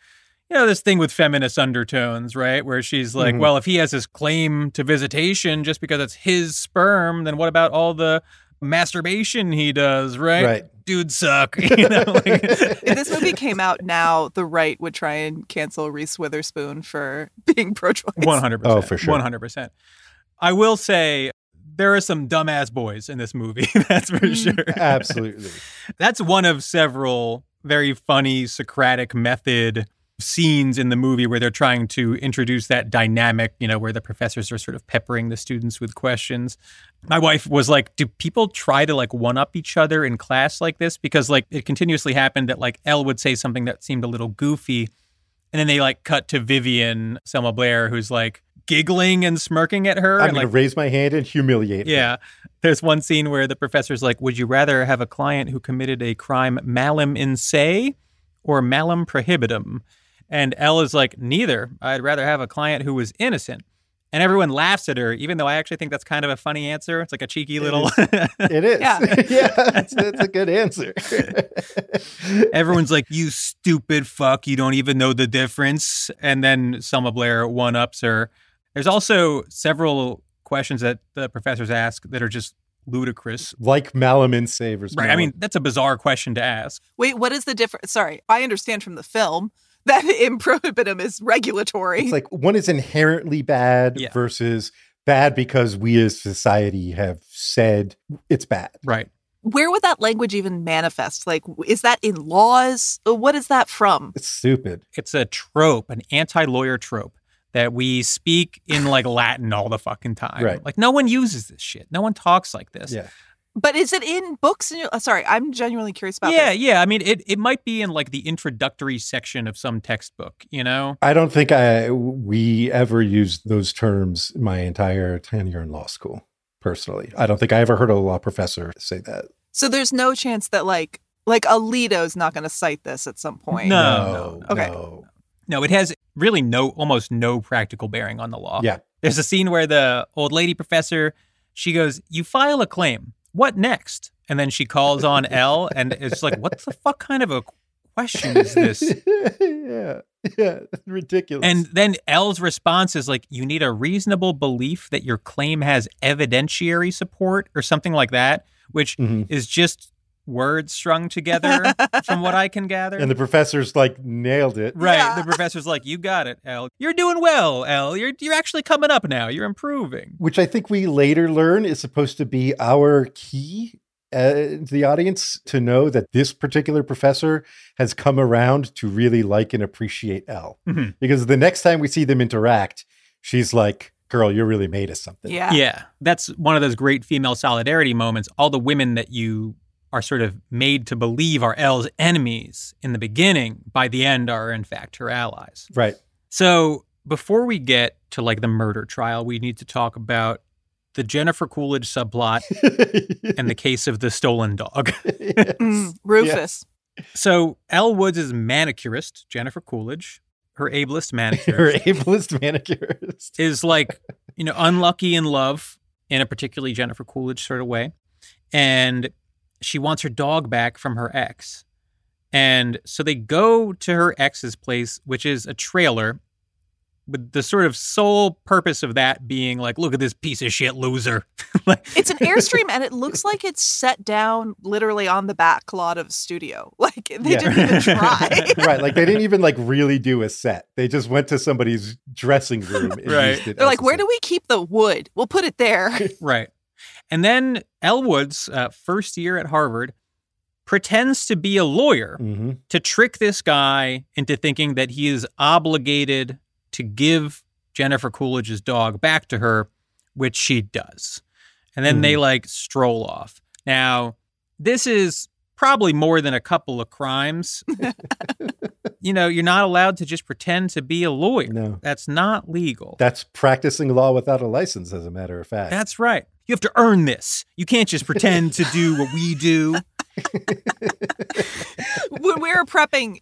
you know this thing with feminist undertones, right? Where she's like, Mhm. well, if he has his claim to visitation just because it's his sperm, then what about all the masturbation he does, right? Right. Dude suck. [laughs] You [laughs] know, like, if this movie came out now, the right would try and cancel Reese Witherspoon for [laughs] being pro-choice. One hundred percent. Oh, for sure. One hundred percent. I will say there are some dumbass boys in this movie. That's for sure. Absolutely. That's one of several very funny Socratic method scenes in the movie where they're trying to introduce that dynamic, you know, where the professors are sort of peppering the students with questions. My wife was like, Do people try to like one up each other in class like this? Because like it continuously happened that like Elle would say something that seemed a little goofy. And then they like cut to Vivian, Selma Blair, who's like giggling and smirking at her. I'm and going like to raise my hand and humiliate her. yeah. There's one scene where the professor's like, Would you rather have a client who committed a crime malum in se or malum prohibitum? And Elle is like, Neither. I'd rather have a client who was innocent. And everyone laughs at her, even though I actually think that's kind of a funny answer. It's like a cheeky little. [laughs] It is. Yeah. [laughs] Yeah, that's, that's a good answer. [laughs] Everyone's like, You stupid fuck. You don't even know the difference. And then Selma Blair one ups her. There's also several questions that the professors ask that are just ludicrous. like Malamin Savers. Right. I mean, that's a bizarre question to ask. Wait, what is the difference? Sorry, I understand from the film [laughs] that in prohibitum is regulatory. it's like one is inherently bad Yeah. versus bad because we as society have said it's bad. Right. Where would that language even manifest? Like, is that in laws? Uh, What is that from? It's stupid. It's a trope, an anti lawyer trope that we speak in like Latin all the fucking time. Right. Like, no one uses this shit. No one talks like this. Yeah. But is it in books? Uh, sorry, I'm genuinely curious about Yeah, this. yeah. I mean, it, it might be in like the introductory section of some textbook, you know? I don't think I we ever used those terms my entire tenure in law school. Personally, I don't think I ever heard a law professor say that. So there's no chance that like like Alito's not going to cite this at some point. No. no, Okay. no. No, it has really no, almost no practical bearing on the law. Yeah. There's a scene where the old lady professor, she goes, You file a claim. What next? And then she calls on [laughs] Elle, and it's like, What the fuck kind of a question is this? [laughs] yeah, yeah, ridiculous. And then Elle's response is like, You need a reasonable belief that your claim has evidentiary support or something like that, which Mhm. is just words strung together from what I can gather. and the professor's like nailed it. Right. Yeah. The professor's like, you got it, Elle. You're doing well, Elle. You're you're actually coming up now. You're improving. which I think we later learn is supposed to be our key uh, to the audience to know that this particular professor has come around to really like and appreciate Elle. Mhm. Because the next time we see them interact, she's like, "Girl, you're really made of something." Yeah. Yeah. That's one of those great female solidarity moments. All the women that you are sort of made to believe are Elle's enemies in the beginning, by the end are in fact her allies. Right. So before we get to like the murder trial, we need to talk about the Jennifer Coolidge subplot [laughs] and the case of the stolen dog. [laughs] Yes. Mm, Rufus. So Elle Woods is manicurist, Jennifer Coolidge, her ableist manicurist. Her manicurist, ableist manicurist. is like, you know, unlucky in love in a particularly Jennifer Coolidge sort of way. And she wants her dog back from her ex. And so they go to her ex's place, which is a trailer, with the sort of sole purpose of that being like, look at this piece of shit loser. [laughs] like, It's an [laughs] airstream and it looks like it's set down literally on the back lot of a studio. [laughs] Like they Yeah. didn't even try. right. Like they didn't even like really do a set. They just went to somebody's dressing room. And Right. used it They're like, where set." do we keep the wood? We'll put it there. Right. And then Elle Woods' uh, first year at Harvard pretends to be a lawyer Mhm. to trick this guy into thinking that he is obligated to give Jennifer Coolidge's dog back to her, which she does. And then they like stroll off. Now, this is probably more than a couple of crimes. [laughs] you know, you're not allowed to just pretend to be a lawyer. No. That's not legal. That's practicing law without a license, as a matter of fact. That's right. You have to earn this. You can't just pretend to do what we do. [laughs] when we were prepping,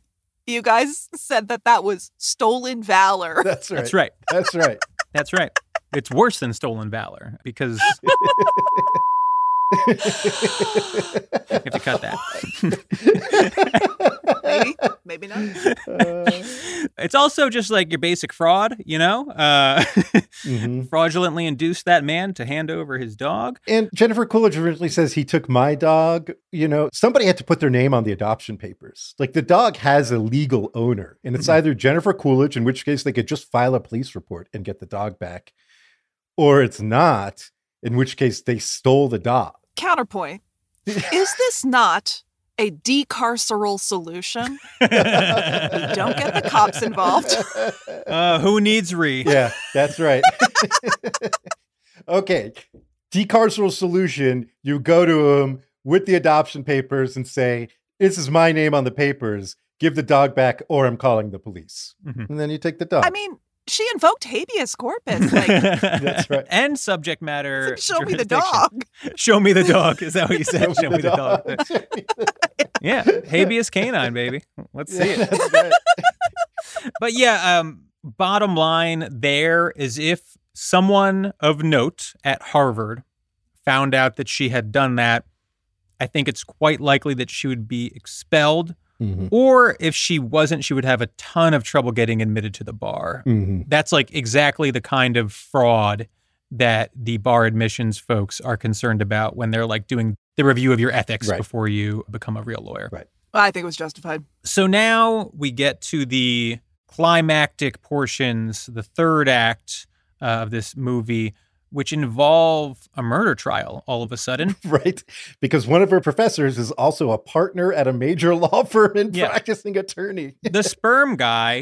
you guys said that that was stolen valor. That's right. That's right. That's right. That's right. It's worse than stolen valor because [laughs] [laughs] you have to cut that. [laughs] maybe, maybe not. it's also just like your basic fraud, you know? Uh, Mhm. [laughs] fraudulently induced that man to hand over his dog. And Jennifer Coolidge originally says he took my dog. You know, somebody had to put their name on the adoption papers. Like the dog has a legal owner, and it's either Jennifer Coolidge, in which case they could just file a police report and get the dog back, or it's not, in which case they stole the dog. Counterpoint. [laughs] Is this not a decarceral solution? Don't get the cops involved. Uh, who needs re? [laughs] yeah, that's right. [laughs] okay. Decarceral solution you go to him with the adoption papers and say, This is my name on the papers. Give the dog back, or I'm calling the police. Mhm. And then you take the dog. I mean, she invoked habeas corpus. Like, [laughs] That's right. And subject matter. [laughs] show me the dog. Show me the dog. Is that what you [laughs] said? Show me the dog. Show Yeah. Habeas canine, baby. Let's see dog. it. Right. But yeah, um, bottom line there is if someone of note at Harvard found out that she had done that, I think it's quite likely that she would be expelled. Mhm. Or if she wasn't, she would have a ton of trouble getting admitted to the bar. Mhm. That's like exactly the kind of fraud that the bar admissions folks are concerned about when they're like doing the review of your ethics Right. before you become a real lawyer. Right. I think it was justified. So now we get to the climactic portions, the third act uh, of this movie, which involve a murder trial all of a sudden. [laughs] Right. Because one of her professors is also a partner at a major [laughs] law firm and Yeah. practicing attorney. the [laughs] sperm guy,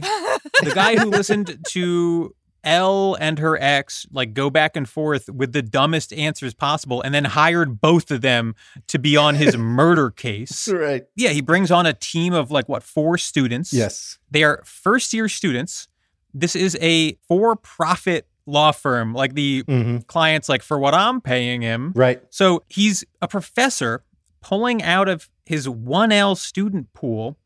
the guy who listened to Elle and her ex like go back and forth with the dumbest answers possible and then hired both of them to be on his murder case. Right. Yeah, he brings on a team of like what, four students. Yes. They are first year students. This is a for profit law firm. Like the hmm client's like, for what I'm paying him. Right. So he's a professor pulling out of his 1L student pool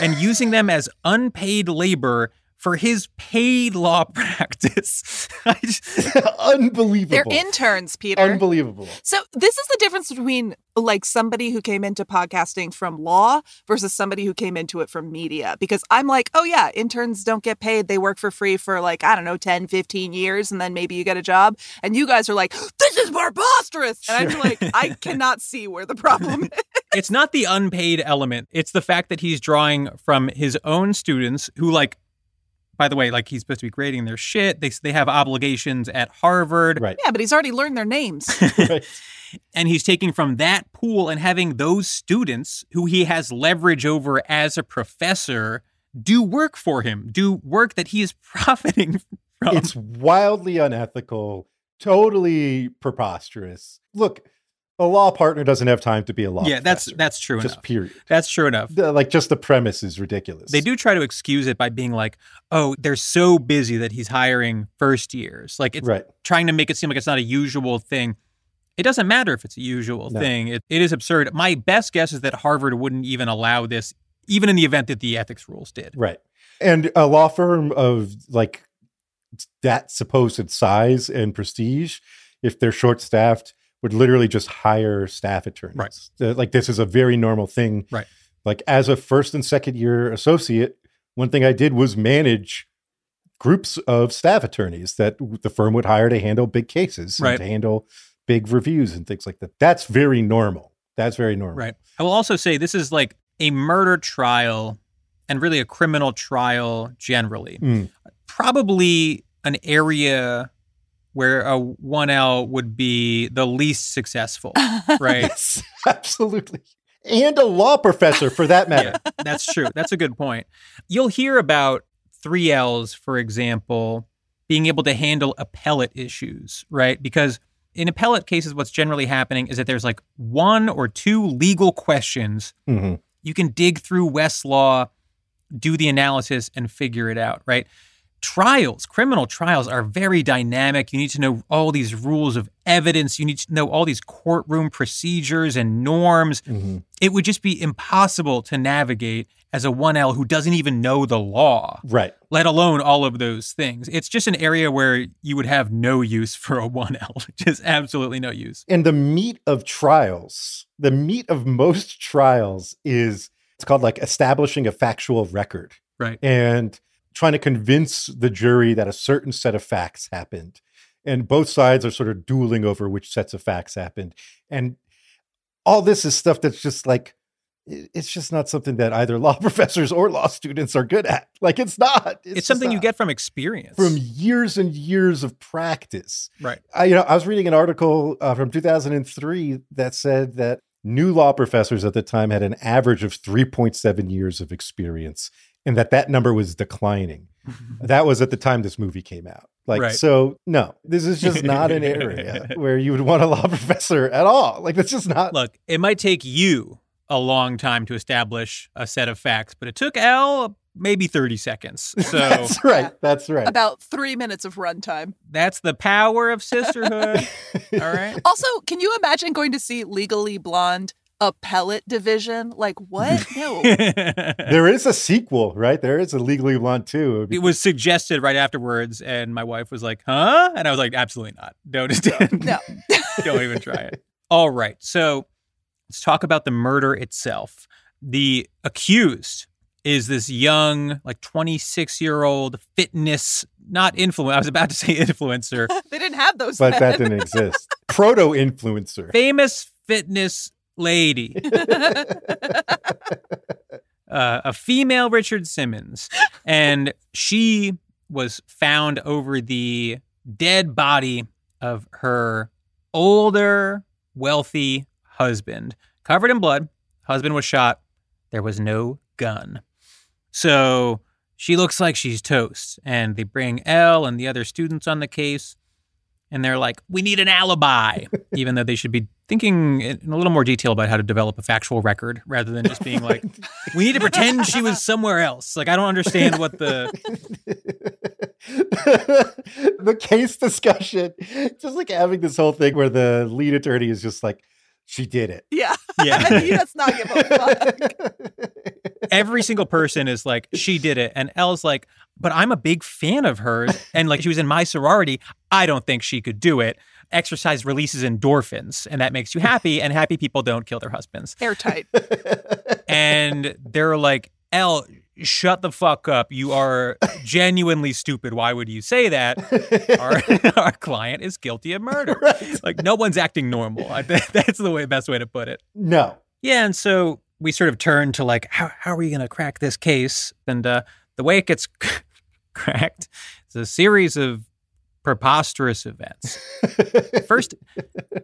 and using them as unpaid labor for his paid law [laughs] practice. Just- [laughs] Unbelievable. They're interns, Peter. Unbelievable. So this is the difference between like somebody who came into podcasting from law versus somebody who came into it from media because I'm like, "Oh yeah, interns don't get paid. They work for free for like, I don't know, 10, 15 years and then maybe you get a job." And you guys are like, [gasps] "This is preposterous." And I'm like, "I cannot see where the problem is." [laughs] it's not the unpaid element. It's the fact that he's drawing from his own students who like by the way, like he's supposed to be grading their shit. They they have obligations at Harvard. Right. Yeah, but he's already learned their names. [laughs] [laughs] right. and he's taking from that pool and having those students who he has leverage over as a professor do work for him, do work that he is [laughs] profiting from. It's wildly unethical, totally preposterous. Look, a law partner doesn't have time to be a law. yeah, that's professor. that's true just enough. period. That's true enough. The- like just the premise is ridiculous. They do try to excuse it by being like, "Oh, they're so busy that he's hiring first years." Like it's right. trying to make it seem like it's not a usual thing. It doesn't matter if it's a usual No. thing. It, it is absurd. My best guess is that Harvard wouldn't even allow this, even in the event that the ethics rules did. Right. And a law firm of like that supposed size and prestige, if they're short staffed, would literally just hire staff attorneys. Right. Uh, Like this is a very normal thing. Right. Like as a first and second year associate, one thing I did was manage groups of staff attorneys that the firm would hire to handle big cases Right. and to handle big reviews and things like that. That's very normal. That's very normal. Right. I will also say this is like a murder trial and really a criminal trial generally. Mm. Probably an area where a 1L would be the least successful, [laughs] right? Yes, absolutely. And a law professor for that matter. [laughs] yeah, that's true. That's a good point. You'll hear about 3Ls, for example, being able to handle appellate issues, right? Because In appellate cases, what's generally happening is that there's like one or two legal questions. Mhm. You can dig through Westlaw, do the analysis, and figure it out, right? Trials, criminal trials are very dynamic. You need to know all these rules of evidence. You need to know all these courtroom procedures and norms. Mhm. It would just be impossible to navigate as a 1L who doesn't even know the law Right. let alone all of those things. It's just an area where you would have no use for a 1L, [laughs] just absolutely no use. And the meat of trials, the meat of most trials is it's called like establishing a factual record Right. and trying to convince the jury that a certain set of facts happened. And both sides are sort of dueling over which sets of facts happened. And all this is stuff that's just like, it's just not something that either [laughs] law professors or law students are good at. Like, it's not. It's, just something you get from experience. from years and years of practice. right. I, you know, I was reading an article uh, from 2003 that said that new law professors at the time had an average of 3.7 years of experience, and that that number was declining. [laughs] That was at the time this movie came out. Like, Right. so no, this is just not an area [laughs] where you would want a law [laughs] professor at all. Like, that's just not. Look, it might take you a long time to establish a set of facts, but it took Elle maybe 30 seconds. So that's right. That's right. About three minutes of runtime. that's the power of sisterhood. All right. Also, can you imagine going to see Legally Blonde appellate division? Like, what? [laughs] No. there is a sequel, right? There is a Legally Blonde too. it was suggested right afterwards, and my wife was like, "Huh?" And I was like, "Absolutely not. Don't, [laughs] No. don't even try it." All right, so let's talk about the murder itself. The accused is this young, like twenty six year old fitness, not influencer. I was about to say influencer, [laughs] they didn't have those but then. that didn't exist. Proto influencer. famous fitness lady, [laughs] uh, a female Richard Simmons, and she was found over the dead body of her older, wealthy husband, covered in blood. Husband was shot. There was no gun. So she looks like she's toast. And they bring Elle and the other students on the case, and they're like, we need an alibi, [laughs] even though they should be thinking in a little more detail about how to develop a factual record rather than just being like, we need to pretend she was somewhere else. Like, I don't understand what the. [laughs] the case discussion, just like having this whole thing where the lead attorney is just like, she did it. Yeah. Yeah. [laughs] he does not give a fuck. every single person is like, she did it. And Elle's like, but I'm a big fan of hers. And like, she was in my sorority. I don't think she could do it. Exercise releases endorphins, and that makes you happy. And happy people don't kill their husbands. Airtight. And they're like, Elle, shut the fuck up. You are [laughs] genuinely stupid. Why would you say that? [laughs] Our, [laughs] our client is guilty of murder. Right. Like, no one's acting normal. I, that's the way, best way to put it. No. Yeah, and so we sort of turn to like, how, how are we going to crack this case? And uh, the way it gets cracked is a series of preposterous events. First,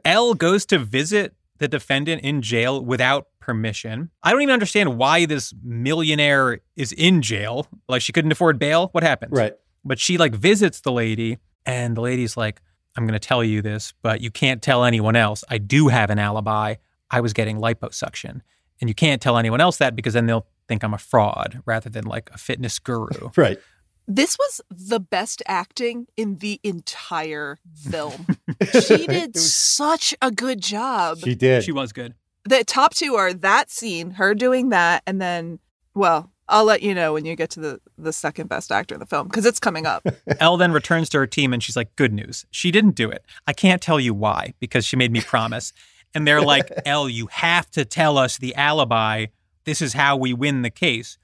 Elle goes to visit the defendant in jail without permission. I don't even understand why this millionaire is in jail. Like she couldn't afford bail. What happened? Right. But she like visits the lady, and the lady's like, I'm going to tell you this, but you can't tell anyone else. I do have an alibi. I was getting liposuction. And you can't tell anyone else that because then they'll think I'm a fraud rather than like a fitness guru. [laughs] Right. This was the best acting in the entire film. [laughs] She did was- such a good job. she did. She was good. the top two are that scene, her doing that, and then, well, I'll let you know when you get to the the second best actor in the film because it's coming up. [laughs] Elle then returns to her team and she's like, Good news. She didn't do it. I can't tell you why because she made me promise. And they're like, [laughs] Elle, you have to tell us the alibi. This is how we win the case,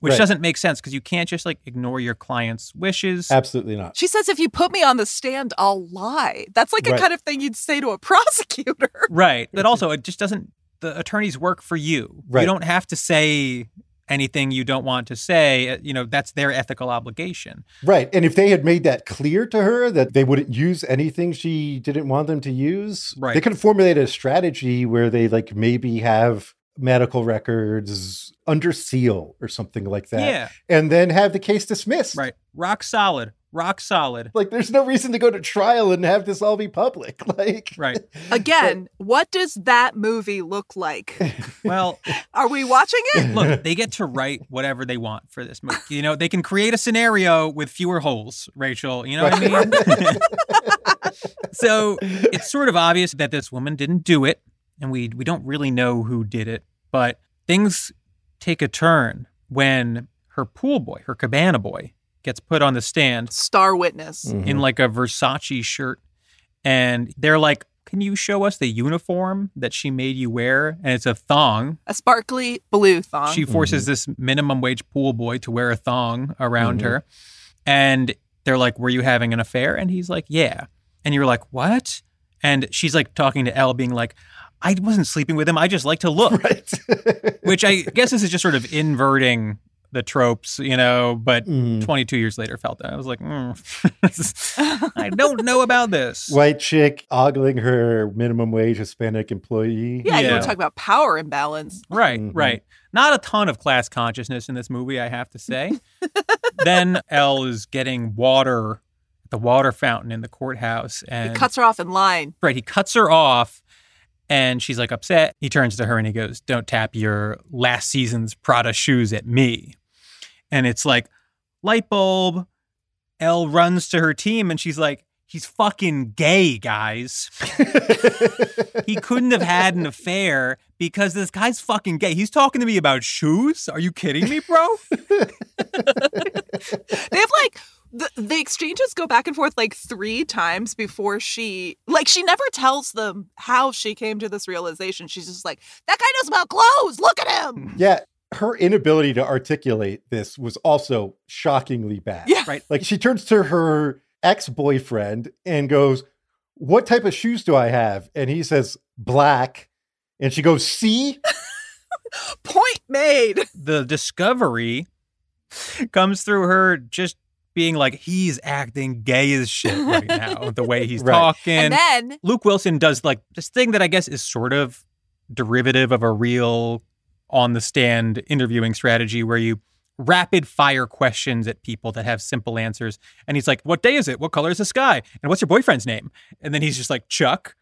which Right. doesn't make sense because you can't just like ignore your client's wishes. Absolutely not. She says, "If you put me on the stand, I'll lie." That's like a Right. kind of thing you'd say to a [laughs] prosecutor. Right. But also, it just doesn't, the attorneys work for you. Right. You don't have to say anything you don't want to say. Uh, You know, that's their ethical obligation. Right. And if they had made that clear to her that they wouldn't use anything she didn't want them to use, Right. they could formulate a strategy where they like maybe have medical records under seal or something like that. Yeah. And then have the case dismissed. Right. Rock solid. rock solid. Like, there's no reason to go to trial and have this all be public. [laughs] Like, Right. [laughs] Again, what does that movie look like? [laughs] Well, Are we watching it? look, they get to write whatever they want for this movie. You know, they can create a scenario with fewer holes, Rachel. You know what I mean? so it's sort of obvious that this woman didn't do it, and we we don't really know who did it, but things take a turn when her pool boy, her cabana boy, gets put on the stand Star Witness. Mhm. in like a Versace shirt. And they're like, Can you show us the uniform that she made you wear? And it's a thong. A sparkly blue thong. She forces this minimum wage pool boy to wear a thong around Mhm. her. And they're like, Were you having an affair? And he's like, Yeah. And you're like, What? And she's like talking to Elle, being like, I wasn't sleeping with him. I just like to look. [laughs] right. [laughs] Which I guess this is just sort of inverting the tropes, you know, but Mm. 22 years later felt that. I was like, mm, [laughs] I don't know about this. White chick ogling her minimum wage Hispanic employee. yeah, you Yeah. want to talk about power imbalance. Right, Mhm. right. Not a ton of class consciousness in this movie, I have to say. then Elle is getting water at the water fountain in the courthouse, and He and cuts her off in line. right, he cuts her off, and she's like upset. He turns to her and he goes, "Don't tap your last season's Prada shoes at me." And it's like light bulb. Elle runs to her team, and she's like, "He's fucking gay, guys." [laughs] he couldn't have had an affair because this guy's fucking gay. He's talking to me about shoes. Are you kidding me, bro? [laughs] They have like the the exchanges go back and forth like three times before she like she never tells them how she came to this realization. She's just like, that guy knows about clothes. Look at him. [laughs] yeah. Her inability to articulate this was also shockingly bad. Yeah. Right. Like she turns to her ex boyfriend and goes, What type of shoes do I have? And he says, Black. And she goes, See? [laughs] Point made. The discovery comes through her just being like, he's acting gay as shit right [laughs] now, the way he's Right. talking. And then Luke Wilson does like this thing that I guess is sort of derivative of a real on the stand interviewing strategy where you rapid fire questions at people that have simple answers. And he's like, What day is it? What color is the sky? And what's your boyfriend's name? And then he's just like, Chuck.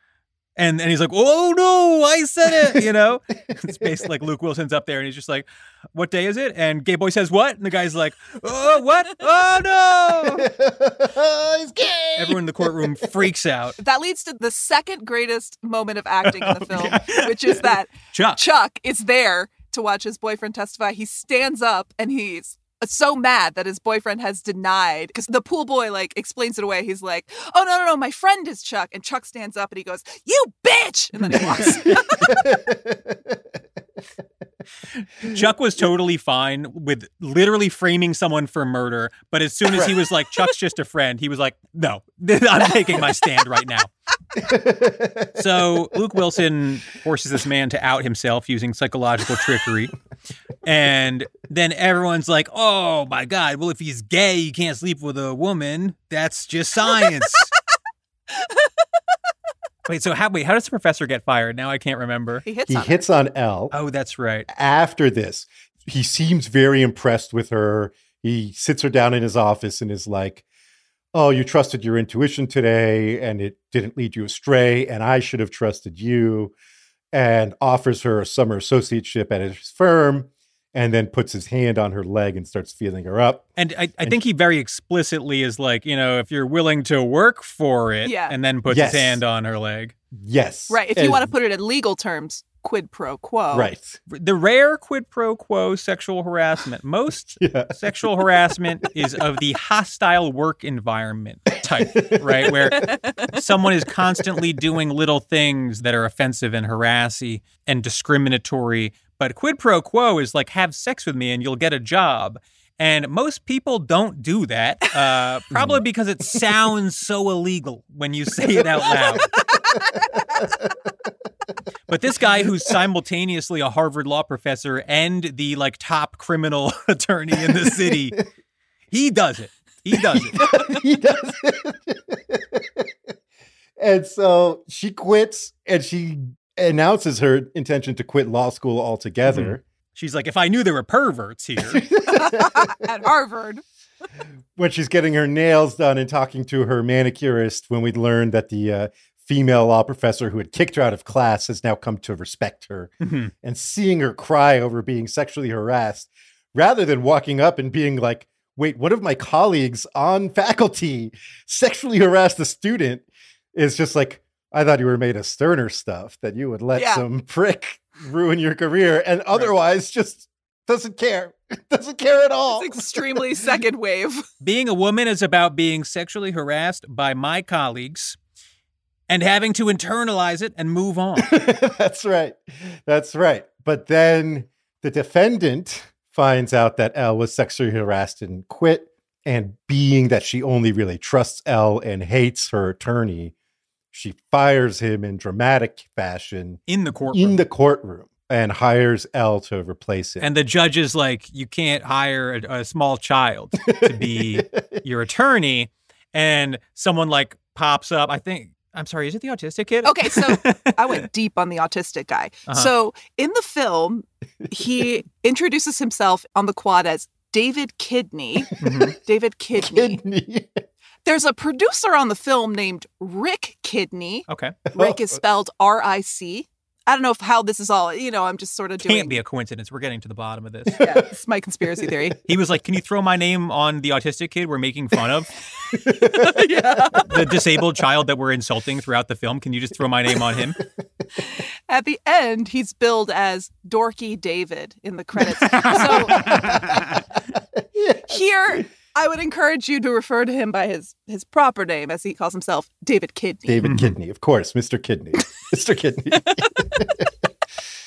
And and he's like, Oh no, I said it, you know? [laughs] it's basically like Luke Wilson's up there and he's just like, What day is it? And Gay Boy says what? And the guy's like, Oh, what? Oh no. [laughs] He's gay. Everyone in the courtroom [laughs] freaks out. that leads to the second greatest moment of acting in the Oh, film, God. which is that Chuck. Chuck is there to watch his boyfriend testify. He stands up and he's so mad that his boyfriend has denied because the pool boy like explains it away. He's like, "Oh no, no, no, my friend is Chuck." And Chuck stands up and he goes, "You bitch!" And then he walks. [laughs] Chuck was totally fine with literally framing someone for murder, but as soon as he was like, Chuck's just a friend, he was like, no, [laughs] I'm taking my stand right now. [laughs] So Luke Wilson forces this man to out himself using psychological trickery. And then everyone's like, oh my God, well, if he's gay, he can't sleep with a woman. That's just science. [laughs] wait, so how, wait, how does the professor get fired? Now I can't remember. he hits he on her. hits on Elle. Oh, that's right. after this, he seems very impressed with her. He sits her down in his office and is like, Oh, you trusted your intuition today and it didn't lead you astray, and I should have trusted you. And offers her a summer associateship at his firm and then puts his hand on her leg and starts feeling her up. And I, I think he very explicitly is like, you know, if you're willing to work for it, Yeah. and then puts Yes. his hand on her leg. Yes. Right. If you And- want to put it in legal terms, quid pro quo. Right. The rare quid pro quo sexual harassment. [laughs] Most Yeah. sexual harassment is of the hostile work environment type, right? Where someone is constantly doing little things that are offensive and harassy and discriminatory. But quid pro quo is like, have sex with me and you'll get a job. And most people don't do that, uh, probably because it sounds so illegal when you say it out loud. [laughs] But this guy who's simultaneously a Harvard law professor and the like top criminal [laughs] attorney in the city, he does it. He does it. [laughs] he does it. and so she quits and she announces her intention to quit law school altogether. She's like, if I knew there were perverts here. [laughs] At Harvard. when she's getting her nails done and talking to her manicurist when we'd learned that the uh, female law professor who had kicked her out of class has now come to respect her Mhm. and seeing her cry over being sexually harassed rather than walking up and being like wait one of my colleagues on faculty sexually harassed a student is just like i thought you were made of sterner stuff that you would let Yeah. some prick ruin your career and otherwise just doesn't care [laughs] doesn't care at all It's extremely second wave. Being a woman is about being sexually harassed by my colleagues and having to internalize it and move on. [laughs] That's right. That's right. But then the defendant finds out that Elle was sexually harassed and quit. And being that she only really trusts Elle and hates her attorney, she fires him in dramatic fashion in the courtroom. in the courtroom and hires Elle to replace it. and the judge is like, you can't hire a, a small child to be [laughs] your attorney. And someone like pops up. I think, I'm sorry, is it the autistic kid? Okay, so I went [laughs] deep on the autistic guy. Uh-huh. So in the film, he [laughs] introduces himself on the quad as David Kidney. Mhm. David Kidney. Kidney. There's a producer on the film named Ric Kidney. Okay. Ric is spelled R I C. I don't know if how this is all, you know, I'm just sort of doing It Can't be a coincidence. We're getting to the bottom of this. yeah, [laughs] it's my conspiracy theory. He was like, Can you throw my name on the autistic kid we're making fun of? [laughs] yeah. The disabled child that we're insulting throughout the film. Can you just throw my name on him? [laughs] At the end, he's billed as Dorky David in the credits. So here, I would encourage you to refer to him by his his proper name, as he calls himself, David Kidney. David Mhm. Kidney, of course, Mr. Kidney. [laughs] Mr. Kidney. [laughs]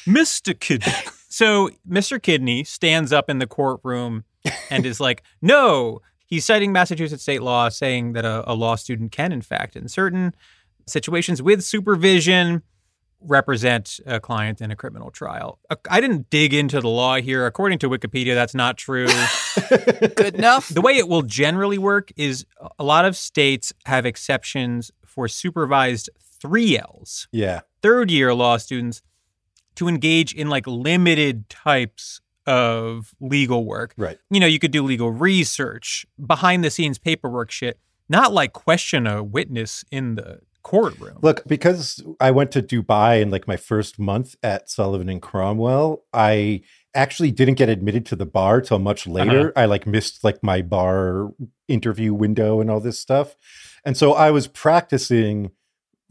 Mr. Kidney. So Mr. Kidney stands up in the courtroom and is like, [laughs] no. He's citing Massachusetts state law saying that a, a law student can, in fact, in certain situations with supervision, represent a client in a criminal trial. Uh, I didn't dig into the law here. According to Wikipedia, that's not true. [laughs] Good enough. the way it will generally work is a lot of states have exceptions for supervised 3Ls yeah. third year law students to engage in like limited types of legal work. Right. You know, you could do legal research, behind the scenes paperwork shit, not like question a witness in the courtroom. Look, because I went to Dubai in like my first month at Sullivan and Cromwell, I actually didn't get admitted to the bar till much uh-huh. later. I like missed like my bar interview window and all this stuff. And so I was practicing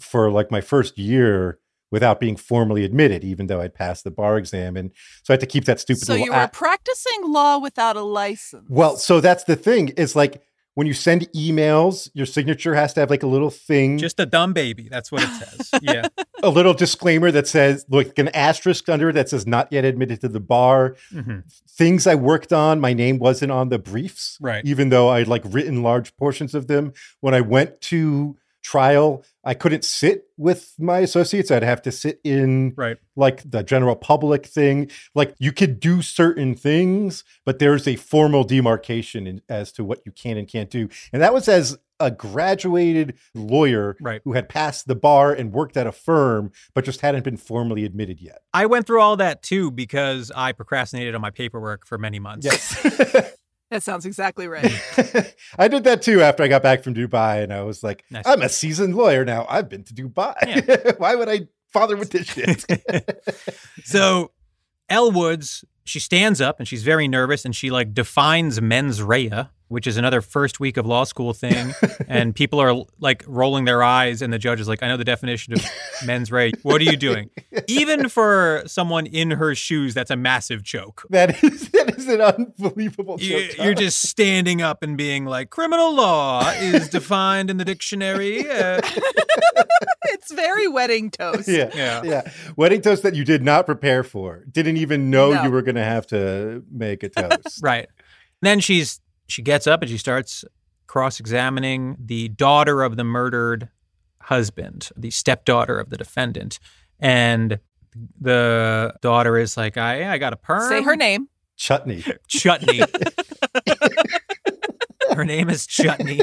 for like my first year without being formally admitted, even though I'd passed the bar exam. And so I had to keep that stupid So you were app- practicing law without a license. Well, so that's the thing. It's like when you send emails, your signature has to have like a little thing Just a dumb baby. That's what it says. [laughs] Yeah. a little disclaimer that says like an asterisk under it that says not yet admitted to the bar Mhm. things i worked on my name wasn't on the briefs Right. even though i'd like written large portions of them when i went to trial i couldn't sit with my associates i'd have to sit in Right. like the general public thing like you could do certain things but there's a formal demarcation in, as to what you can and can't do and that was as a graduated lawyer Right. who had passed the bar and worked at a firm but just hadn't been formally admitted yet I went through all that too because I procrastinated on my paperwork for many months. yes [laughs] that sounds exactly [laughs] right. I did that too after I got back from Dubai, and I was like, Nice. I'm a seasoned lawyer now. I've been to Dubai. [laughs] Why would I bother with this [laughs] shit? So Elle Woods, she stands up and she's very nervous and she like defines mens rea, which is another first week of law school thing. [laughs] and people are like rolling their eyes and the judge is like, I know the definition of mens rea. What are you doing? [laughs] Even for someone in her shoes, that's a massive choke. that is that is an unbelievable. You, joke. you're just standing up and being like, criminal law is defined in the dictionary. [laughs] Uh, it's very wedding toast. yeah. yeah. Yeah, wedding toast that you did not prepare for. Didn't even know No. you were going to have to make a toast. [laughs] Right. Then she's she gets up and she starts cross-examining the daughter of the murdered husband, the stepdaughter of the defendant. And the daughter is like, I I got a perm. Say her name. Chutney. Chutney. [laughs] [laughs] her name is Chutney.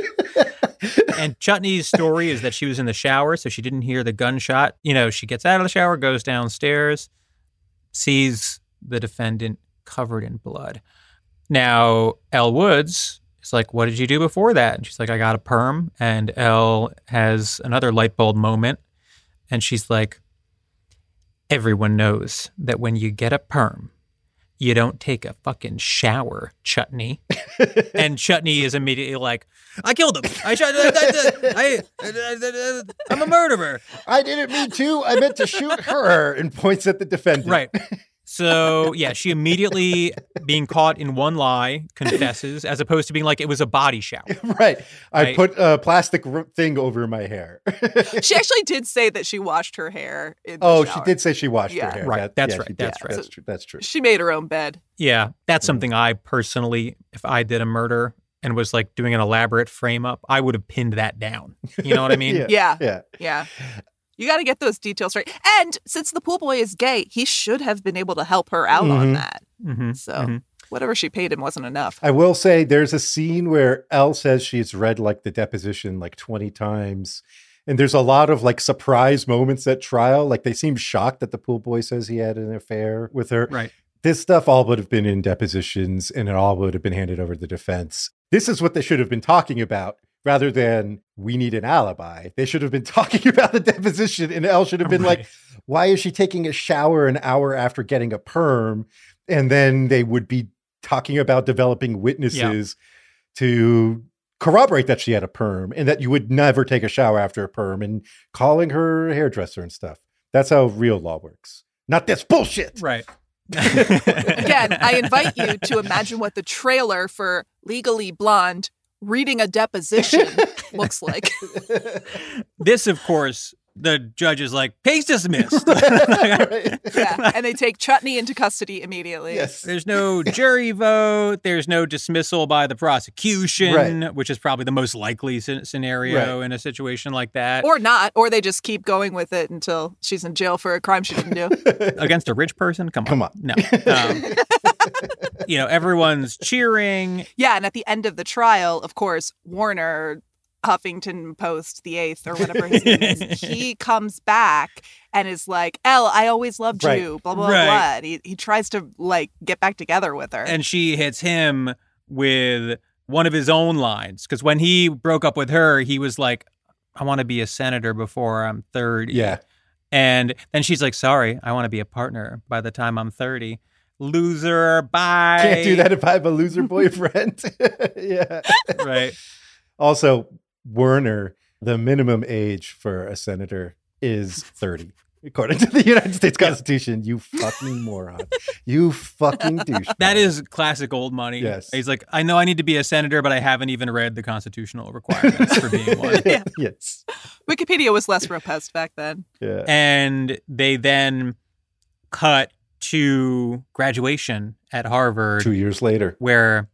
And Chutney's story is that she was in the shower, so she didn't hear the gunshot. You know, she gets out of the shower, goes downstairs, sees the defendant covered in blood. Now, Elle Woods is like, What did you do before that? And she's like, I got a perm. And Elle has another light bulb moment. And she's like, Everyone knows that when you get a perm, you don't take a fucking shower, Chutney. [laughs] and Chutney is immediately like, I killed him. I shot. I, I, am a murderer. I didn't mean to. I meant to shoot her and points at the defendant. Right. So yeah, she immediately being caught in one lie confesses, as opposed to being like it was a body shower. [laughs] right. I Right. put a plastic r- thing over my hair. [laughs] She actually did say that she washed her hair. In the oh, she did say she washed Yeah. her hair. Right, that's yeah, right, she did. that's right. That's true. That's true. She made her own bed. Yeah, that's Mm. something I personally, if I did a murder and was like doing an elaborate frame up, I would have pinned that down. You know what I [laughs] mean? Yeah. Yeah, Yeah. Yeah. You got to get those details right. And since the pool boy is gay, he should have been able to help her out on Mhm. that. hmm So whatever she paid him wasn't enough. I will say there's a scene where Elle says she's read like the deposition like 20 times. And there's a lot of like surprise moments at trial. Like they seem shocked that the pool boy says he had an affair with her. Right. This stuff all would have been in depositions and it all would have been handed over to the defense. This is what they should have been talking about rather than we need an alibi. They should have been [laughs] talking about the deposition and Elle should have been like, why is she taking a shower an hour after getting a perm? And then they would be talking about developing witnesses to corroborate that she had a perm and that you would never take a shower after a perm and calling her hairdresser and stuff. That's how real law works. Not this bullshit. Right. Again, I [laughs] invite you to imagine what the trailer for Legally Blonde reading a deposition [laughs] looks like. this, of course, the judge is like, case dismissed. [laughs] Yeah. And they take Chutney into custody immediately. yes. There's no jury vote. There's no dismissal by the prosecution, Right. which is probably the most likely scenario Right. in a situation like that. Or not, or they just keep going with it until she's in jail for a crime she didn't do. [laughs] Against a rich person? Come on. Come on. No. Um, [laughs] you know, everyone's cheering. Yeah, and at the end of the trial, of course, Warner Huffington Post, the eighth, or whatever his name is, [laughs] he comes back and is like, Elle, I always loved Right. you, blah, blah, Right. blah. And he, he tries to like get back together with her. And she hits him with one of his own lines. Because when he broke up with her, he was like, I want to be a senator before I'm 30. Yeah. And then she's like, sorry, I want to be a partner by the time I'm 30. Loser, bye. Can't do that if I have a loser boyfriend. [laughs] yeah. Right. Also, Werner, the minimum age for a senator is 30. According to the United States Constitution, you fucking moron. You fucking [laughs] douche. That is classic old money. Yes. He's like, I know I need to be a senator, but I haven't even read the constitutional requirements for being [laughs] one. Yeah. Yes. Wikipedia was less robust back then. Yeah. And they then cut to graduation at Harvard. Two years later. where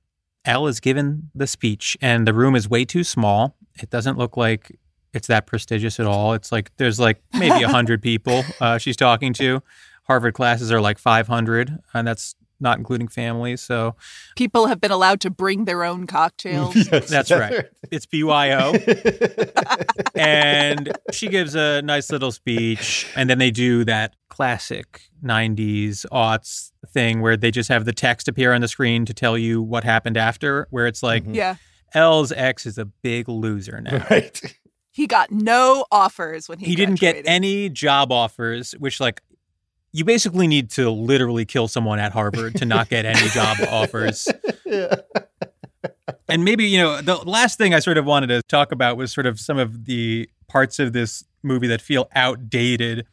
Elle is given the speech and the room is way too small. It doesn't look like it's that prestigious at all. It's like there's like maybe a hundred [laughs] people uh, she's talking to. Harvard classes are like 500, and that's not including families. So People have been allowed to bring their own cocktails. [laughs] Yes, That's right. it's BYO. [laughs] and she gives a nice little speech and then they do that classic 90s aughts thing where they just have the text appear on the screen to tell you what happened after where it's like Mhm. yeah. Elle's ex is a big loser now. [laughs] right. He got no offers when he He didn't get any job offers, which like you basically need to literally kill someone at Harvard to not get any job [laughs] offers. Yeah. And maybe, you know, the last thing I sort of wanted to talk about was sort of some of the parts of this movie that feel outdated.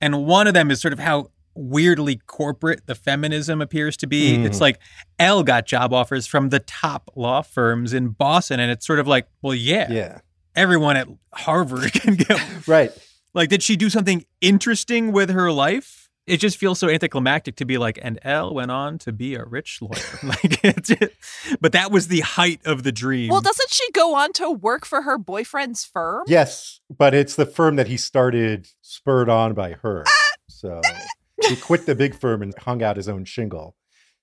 And one of them is sort of how weirdly corporate the feminism appears to be. Mhm. It's like Elle got job offers from the top law firms in Boston. And it's sort of like, well, yeah, Yeah. everyone at Harvard [laughs] can get. Right. Like, did she do something interesting with her life? It just feels so anticlimactic to be like, and Elle went on to be a rich lawyer. [laughs] like, it's but that was the height of the dream. Well, doesn't she go on to work for her boyfriend's firm? Yes, but it's the firm that he started spurred on by her. Ah! So he quit the big firm and hung out his own shingle.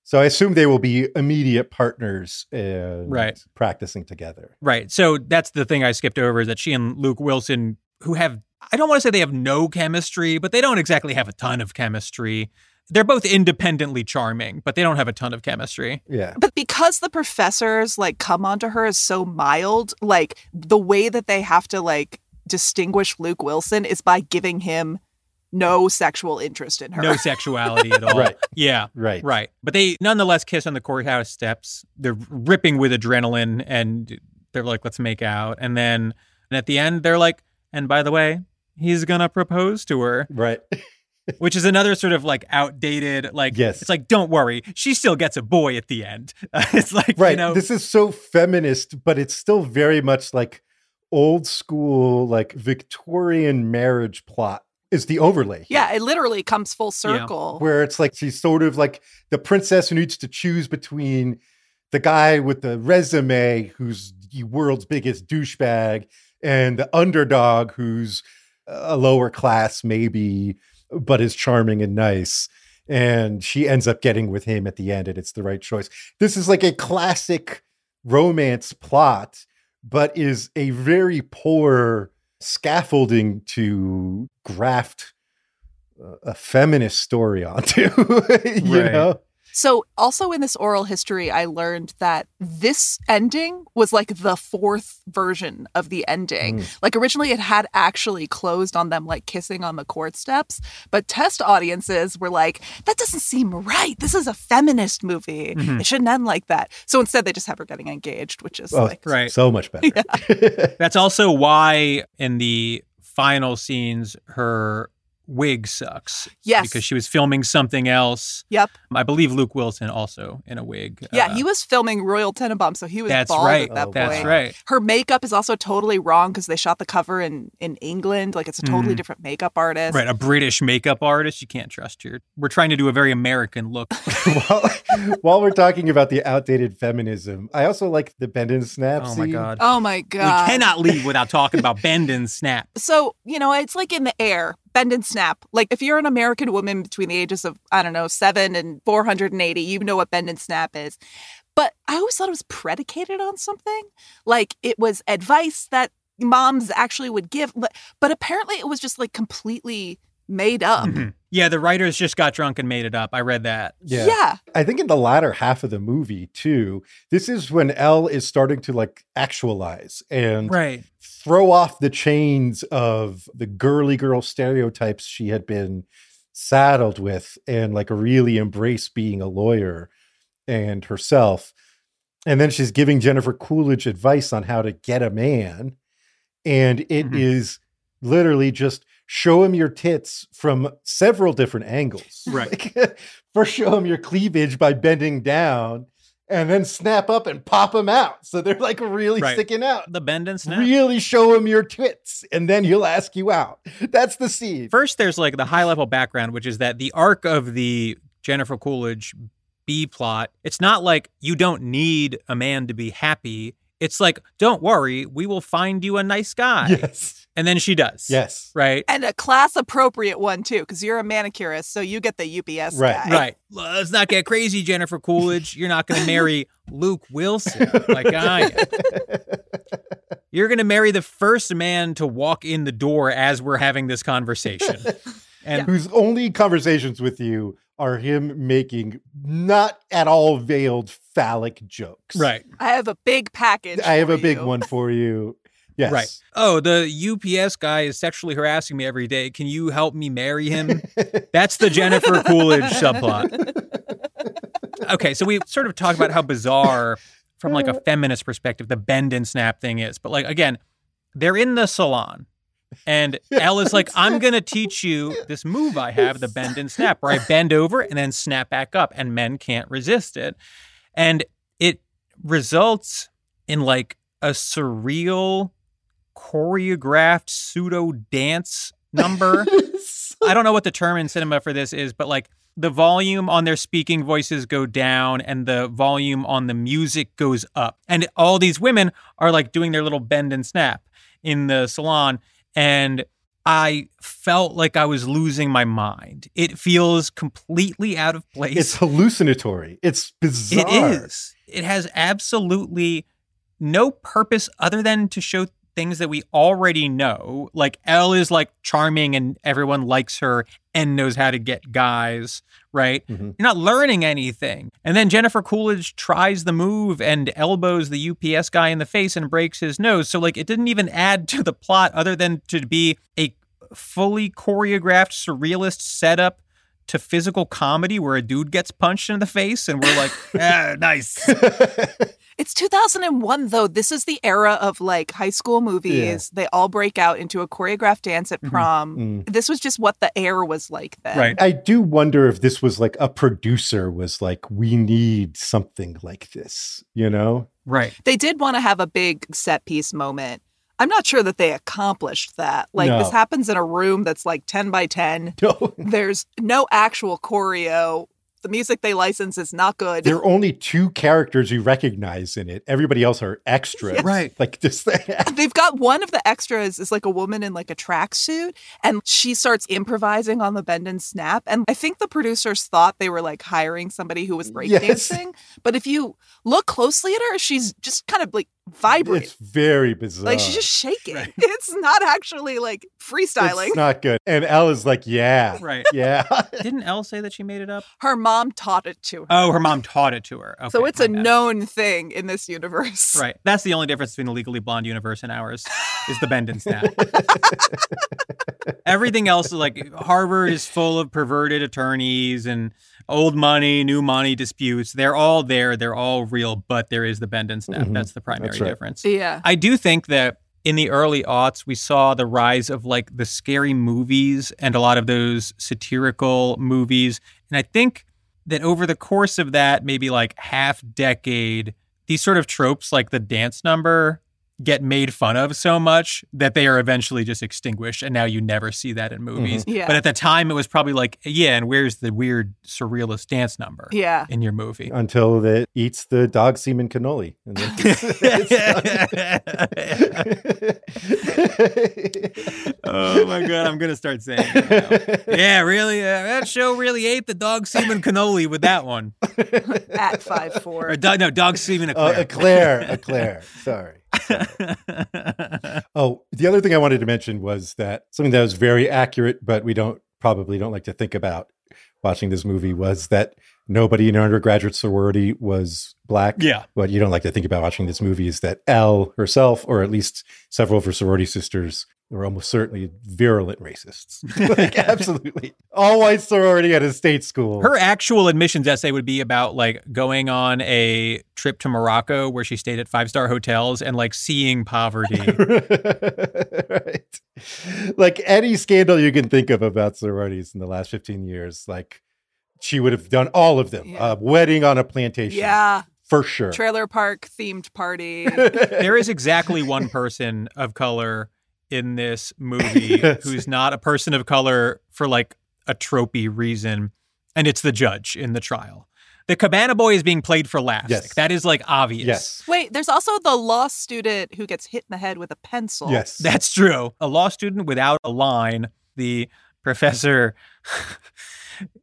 So I assume they will be immediate partners and Right. practicing together. Right. So that's the thing I skipped over is that she and Luke Wilson, who have I don't want to say they have no chemistry, but they don't exactly have a ton of chemistry. They're both independently charming, but they don't have a ton of chemistry. Yeah. But because the professors like come onto her is so mild, like the way that they have to like distinguish Luke Wilson is by giving him no sexual interest in her. No sexuality at all. [laughs] Right. Yeah. Right. Right. But they nonetheless kiss on the courthouse steps. They're ripping with adrenaline and they're like, let's make out. And then and at the end, they're like, and by the way, he's going to propose to her, Right. [laughs] which is another sort of like outdated, like, Yes. it's like, don't worry, she still gets a boy at the end. [laughs] it's like, right. you know, this is so feminist, but it's still very much like old school, like Victorian marriage plot is the overlay. here. Yeah, it literally comes full circle. where it's like she's sort of like the princess who needs to choose between the guy with the resume who's the world's biggest douchebag and the underdog who's a lower class maybe but is charming and nice and she ends up getting with him at the end and it's the right choice this is like a classic romance plot but is a very poor scaffolding to graft a feminist story [laughs] onto you Right. know So, also in this oral history, I learned that this ending was like the fourth version of the ending. Mm. Like, originally, it had actually closed on them, like kissing on the court steps. But test audiences were like, that doesn't seem right. This is a feminist movie. Mhm. It shouldn't end like that. So, instead, they just have her getting engaged, which is Oh, like, right. so much better [laughs] That's also why in the final scenes, her wig sucks. Yes. Because she was filming something else. Yep. I believe Luke Wilson also in a wig. Yeah, Uh, he was filming Royal Tenenbaum, so he was That's bald right. at that Oh, point. That's right. Her makeup is also totally wrong because they shot the cover in in England. Like it's a totally Mhm. different makeup artist. Right. A British makeup artist. You can't trust your. We're trying to do a very American look. [laughs] [laughs] while, while we're talking about the outdated feminism i also like the bend and snap oh my scene. God. Oh my God. we cannot leave without talking about [laughs] bend and snap. So you know, it's like in the air, bend and snap. Like if you're an American woman between the ages of I don't know seven and four hundred and eighty, you know what bend and snap is. But I always thought it was predicated on something. Like it was advice that moms actually would give, but but apparently it was just like completely made up. Mhm. Yeah, the writers just got drunk and made it up. I read that. yeah. yeah. I think in the latter half of the movie too, this is when Elle is starting to like actualize and Right. Throw off the chains of the girly girl stereotypes she had been saddled with and like really embrace being a lawyer and herself. And then she's giving Jennifer Coolidge advice on how to get a man. And it is Mhm. literally just show him your tits from several different angles. Right. [laughs] Like, [laughs] First, show him your cleavage by bending down and then snap up and pop them out. So they're like really Right. sticking out. The bend and snap. Really show him your tits, and then he'll ask you out. That's the scene. First, there's like the high level background, which is that the arc of the Jennifer Coolidge B plot, it's not like you don't need a man to be happy. It's like, don't worry, we will find you a nice guy. Yes. And then she does. Yes. Right. And a class appropriate one too, because you're a manicurist, so you get the UPS Right, guy. Right. Let's not get crazy, Jennifer Coolidge. You're not going to marry [laughs] Luke Wilson like I am. You're going to marry the first man to walk in the door as we're having this conversation. [laughs] And Whose only conversations with you are him making not at all veiled phallic jokes. right. I have a big package. I have for a big one for you. Yes. Right. Oh, the UPS guy is sexually harassing me every day. Can you help me marry him? That's the Jennifer [laughs] Coolidge subplot. Okay, so we sort of talked about how bizarre, from like a uh-huh. feminist perspective, the bend and snap thing is. But like again, they're in the salon. And [laughs] Elle is like, I'm gonna teach you this move I have, the bend and snap, where I bend over and then snap back up, and men can't resist it. And it results in like a surreal, choreographed pseudo dance [laughs] number. I don't know what the term in cinema for this is, but like the volume on their speaking voices go down and the volume on the music goes up. And all these women are like doing their little bend and snap in the salon. And I felt like I was losing my mind. It feels completely out of place. It's hallucinatory. It's bizarre. It is. It has absolutely no purpose other than to show things that we already know. Like Elle is like charming and everyone likes her and knows how to get guys, right? Mhm. You're not learning anything. And then Jennifer Coolidge tries the move and elbows the UPS guy in the face and breaks his nose. So like it didn't even add to the plot other than to be a fully choreographed surrealist setup to physical comedy where a dude gets punched in the face and we're like, [laughs] ah, nice. [laughs] It's 2001 though. This is the era of like high school movies. They all break out into a choreographed dance at Mhm. prom. Mm. This was just what the air was like then. Right. I do wonder if this was like a producer was like, we need something like this, you know? Right. They did want to have a big set piece moment. I'm not sure that they accomplished that. Like No. this happens in a room that's like 10 by 10. [laughs] No. There's no actual choreo. The music they license is not good. There are only two characters you recognize in it. Everybody else are extras. Yes. Right. Like this [laughs] They've got one of the extras is like a woman in like a tracksuit, and she starts improvising on the bend and snap. And I think the producers thought they were like hiring somebody who was Yes. breakdancing. But if you look closely at her, she's just kind of like vibrating. It's very bizarre. like she's just shaking. Right. [laughs] It's not actually like freestyling. It's not good. And Elle is like, yeah. Right. [laughs] Yeah. Didn't Elle say that she made it up? her mom taught it to her. Oh, her mom taught it to her. Okay, so it's a bad. known thing in this universe. Right. That's the only difference between the Legally Blonde universe and ours is the bend and snap. [laughs] Everything else is like Harvard is full of perverted attorneys and old money, new money disputes. They're all there. They're all real, but there is the bend and snap. Mhm. That's the primary That's right. difference. Yeah. I do think that in the early aughts, we saw the rise of like the scary movies and a lot of those satirical movies. And I think that over the course of that, maybe like half decade, these sort of tropes like the dance number get made fun of so much that they are eventually just extinguished. And now you never see that in movies. Yeah. But at the time, it was probably like, yeah, and where's the weird surrealist dance number Yeah. in your movie? Until it eats the dog semen cannoli. And then [laughs] [laughs] oh my god, I'm gonna start saying. it. Yeah, really, uh, that show really ate the dog semen cannoli with that one. [laughs] At five four. Or dog, no, dog semen Oh, eclair. Eclair, Eclair. Sorry. [laughs] Oh, the other thing I wanted to mention was that something that was very accurate, but we don't probably don't like to think about watching this movie was that nobody in our undergraduate sorority was black. yeah, What you don't like to think about watching this movie is that Elle herself, or at least several of her sorority sisters, were almost certainly virulent racists. [laughs] like, absolutely. All white sorority at a state school. her actual admissions essay would be about like going on a trip to Morocco where she stayed at five star hotels and like seeing poverty. [laughs] right. Like any scandal you can think of about sororities in the last 15 years, like she would have done all of them. Yeah. A wedding on a plantation. Yeah. For sure. Trailer park themed party. [laughs] there is exactly one person of color in this movie [laughs] Yes. who's not a person of color for like a tropey reason, and it's the judge in the trial. The Cabana Boy is being played for laughs. Yes. Like, that is like obvious. yes. Wait, there's also the law student who gets hit in the head with a pencil. Yes. That's true. A law student without a line, the professor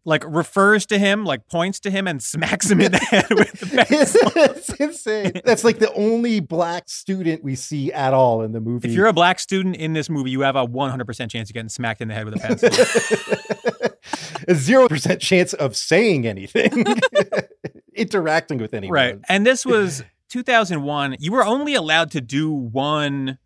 like refers to him, like points to him and smacks him in the head with the [laughs] it's, pencil. [laughs] it's insane. That's like the only black student we see at all in the movie. If you're a black student in this movie, you have a 100% chance of getting smacked in the head with a pencil. [laughs] a zero percent chance of saying anything, interacting with anyone. Right. And this was 2001. You were only allowed to do one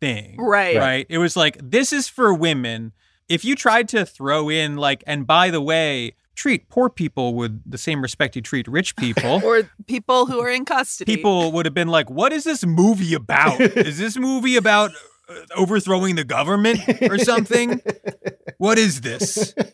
thing. Right. Right. It was like, this is for women. If you tried to throw in, like, and by the way, treat poor people with the same respect you treat rich people. [laughs] Or people who are in custody. People would have been like, "What is this movie about? [laughs] is this movie about uh, overthrowing the government or something? what is this?" [laughs]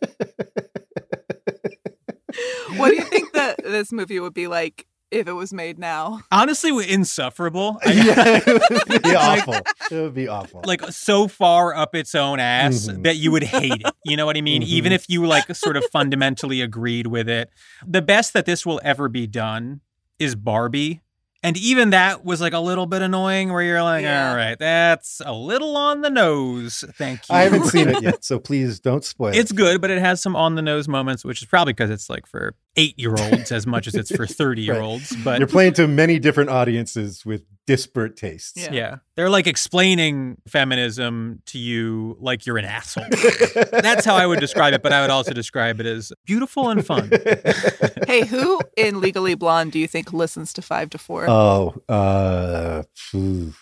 What do you think that this movie would be like if it was made now? Honestly, we're insufferable. Yeah, [laughs] it would be awful. It would be awful. like so far up its own ass Mhm. that you would hate it. You know what I mean? Even Mhm. if you like sort of fundamentally agreed with it. The best that this will ever be done is Barbie. And even that was like a little bit annoying where you're like, Yeah. all right, that's a little on the nose. Thank you. I haven't seen it yet, [laughs] so please don't spoil It's it. good, but it has some on the nose moments, which is probably because it's like for eight year olds as much as it's for [laughs] 30 year olds. But You're playing to many different audiences with disparate tastes. Yeah. Yeah. They're like explaining feminism to you like you're an asshole. [laughs] That's how I would describe it, but I would also describe it as beautiful and fun. [laughs] hey, who in Legally Blonde do you think listens to five to four? Oh, uh, phew.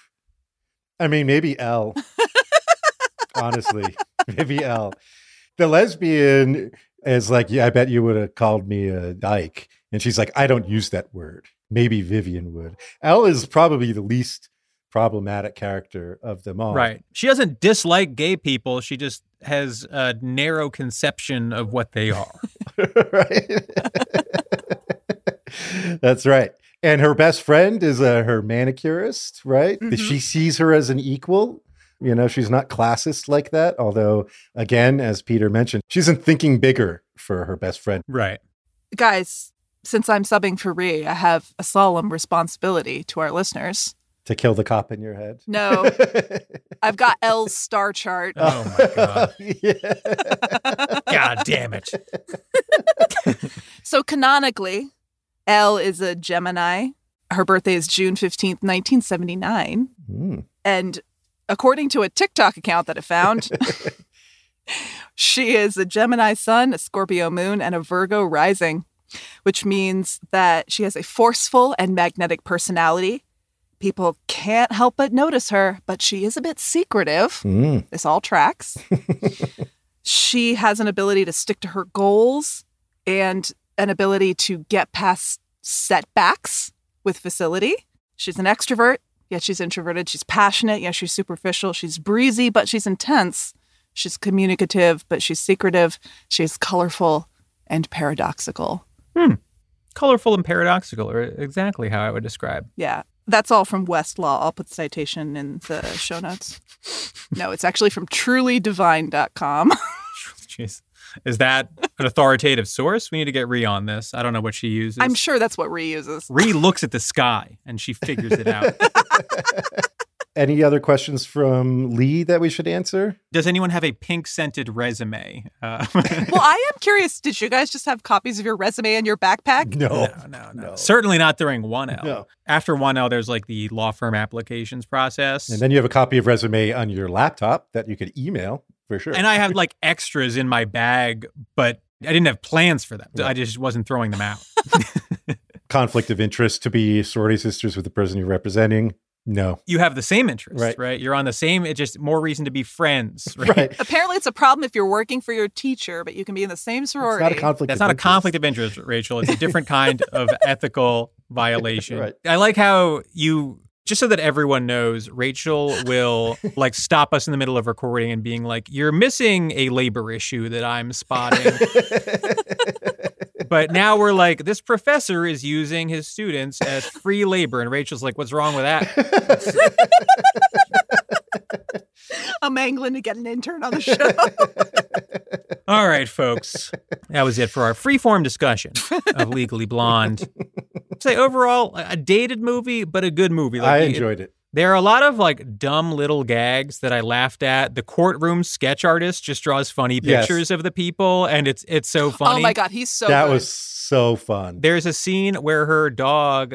I mean, maybe Elle. [laughs] Honestly, maybe Elle. The lesbian is like, yeah, I bet you would have called me a dyke. And she's like, I don't use that word. Maybe Vivian would. Elle is probably the least problematic character of them all. Right. She doesn't dislike gay people. She just has a narrow conception of what they are. [laughs] [laughs] right. [laughs] That's right. And her best friend is uh, her manicurist, right? Mhm. She sees her as an equal. You know, she's not classist like that. Although, again, as Peter mentioned, she isn't thinking bigger for her best friend. Right. Guys, since I'm subbing for Ree, I have a solemn responsibility to our listeners. To kill the cop in your head. No, [laughs] I've got Elle's star chart. Oh my God. [laughs] yeah. God damn it. [laughs] So canonically, L is a Gemini. Her birthday is June 15th, 1979. Mm. And according to a TikTok account that I found, she is a Gemini sun, a Scorpio moon, and a Virgo rising, which means that she has a forceful and magnetic personality. People can't help but notice her, but she is a bit secretive. Mm. This all tracks. [laughs] she has an ability to stick to her goals and an ability to get past setbacks with facility. She's an extrovert, yet she's introverted. She's passionate, yet she's superficial. She's breezy, but she's intense. She's communicative, but she's secretive. She's colorful and paradoxical. Hmm. Colorful and paradoxical are exactly how I would describe. Yeah. That's all from Westlaw. I'll put the citation in the show notes. No, it's actually from trulydivine.com. [laughs] Jeez. Is that an authoritative source? We need to get Ree on this. I don't know what she uses. I'm sure that's what Ree uses. Ree looks at the sky and she figures it out. [laughs] Any other questions from Lee that we should answer? Does anyone have a pink scented resume? Uh, [laughs] Well, I am curious. Did you guys just have copies of your resume in your backpack? No. no, no, no, No. Certainly not during 1L. No. After 1L, there's like the law firm applications process. And then you have a copy of resume on your laptop that you could email for sure. And I had like extras in my bag, but I didn't have plans for them. Yeah. I just wasn't throwing them out. [laughs] conflict of interest to be sorority sisters with the person you're representing. No. you have the same interest, Right. right? You're on the same, it's just more reason to be friends, [laughs] right? Right. Apparently, it's a problem if you're working for your teacher, but you can be in the same It's sorority. not a conflict. That's of not a conflict of interest, Rachel. It's a different kind [laughs] of ethical violation. Right. I like how you just so that everyone knows, Rachel will like stop us in the middle of recording and being like, "You're missing a labor issue that I'm spotting." [laughs] but now we're like, "This professor is using his students as free labor," and Rachel's like, "What's wrong with that?" [laughs] I'm angling to get an intern on the show. [laughs] All right, folks. That was it for our freeform discussion of Legally Blonde. [laughs] Say overall, a dated movie, but a good movie. I it- enjoyed it. There are a lot of like dumb little gags that I laughed at. The courtroom sketch artist just draws funny Yes. pictures of the people, and it's it's so funny. oh my god, he's so that good. was so fun. There's a scene where her dog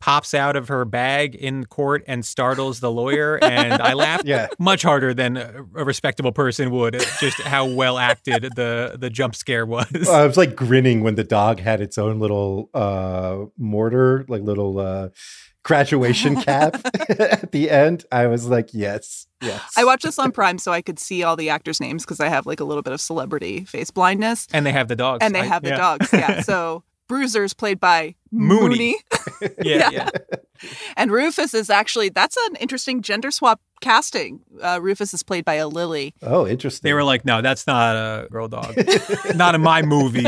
pops out of her bag in court and startles the lawyer, and I [laughs] laughed Yeah. much harder than a a respectable person would. at Just how well acted the the jump scare was. I was like grinning when the dog had its own little uh mortar, like little uh graduation cap [laughs] [laughs] at the end. I was like, yes, yes. I watched this on Prime so I could see all the actors' names because I have like a little bit of celebrity face blindness, and they have the dogs. and they I- have the yeah. dogs. Yeah, [laughs] so Bruiser's played by Moonie. Moonie. Yeah, Yeah. yeah. And Rufus is actually that's an interesting gender swap casting. Uh, Rufus is played by a Lily. oh, interesting. They were like, no, that's not a girl dog. not in my movie.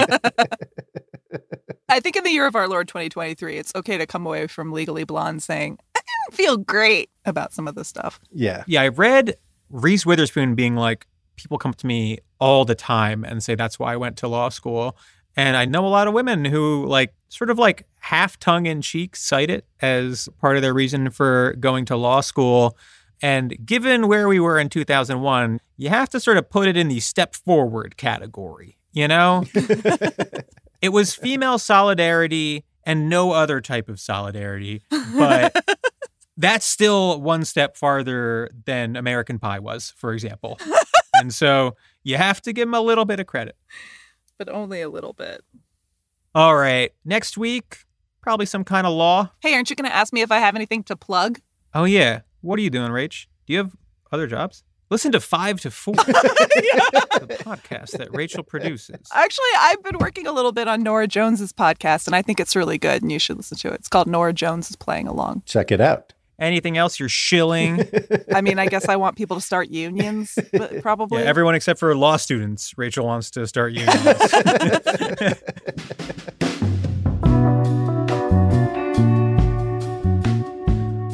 I think in the year of our Lord 2023, it's okay to come away from Legally Blonde saying I didn't feel great about some of the stuff. yeah. Yeah, I read Reese Witherspoon being like, people come to me all the time and say that's why I went to law school. And I know a lot of women who like sort of like half tongue in cheek cite it as part of their reason for going to law school. And given where we were in 2001, you have to sort of put it in the step forward category, you know? [laughs] [laughs] it was [laughs] female solidarity and no other type of solidarity, but [laughs] that's still one step farther than American Pie was, for example. [laughs] and so you have to give him a little bit of credit. But only a little bit. All right. Next week, probably some kind of law. Hey, aren't you going to ask me if I have anything to plug? Oh, yeah. What are you doing, Rach? Do you have other jobs? Listen to Five to Four, [laughs] the podcast that Rachel produces. Actually, I've been working a little bit on Norah Jones's podcast, and I think it's really good, and you should listen to it. It's called Norah Jones is Playing Along. Check it out. Anything else you're shilling? [laughs] I mean, I guess I want people to start unions, but [laughs] Yeah, probably. everyone except for law students. Rachel wants to start unions.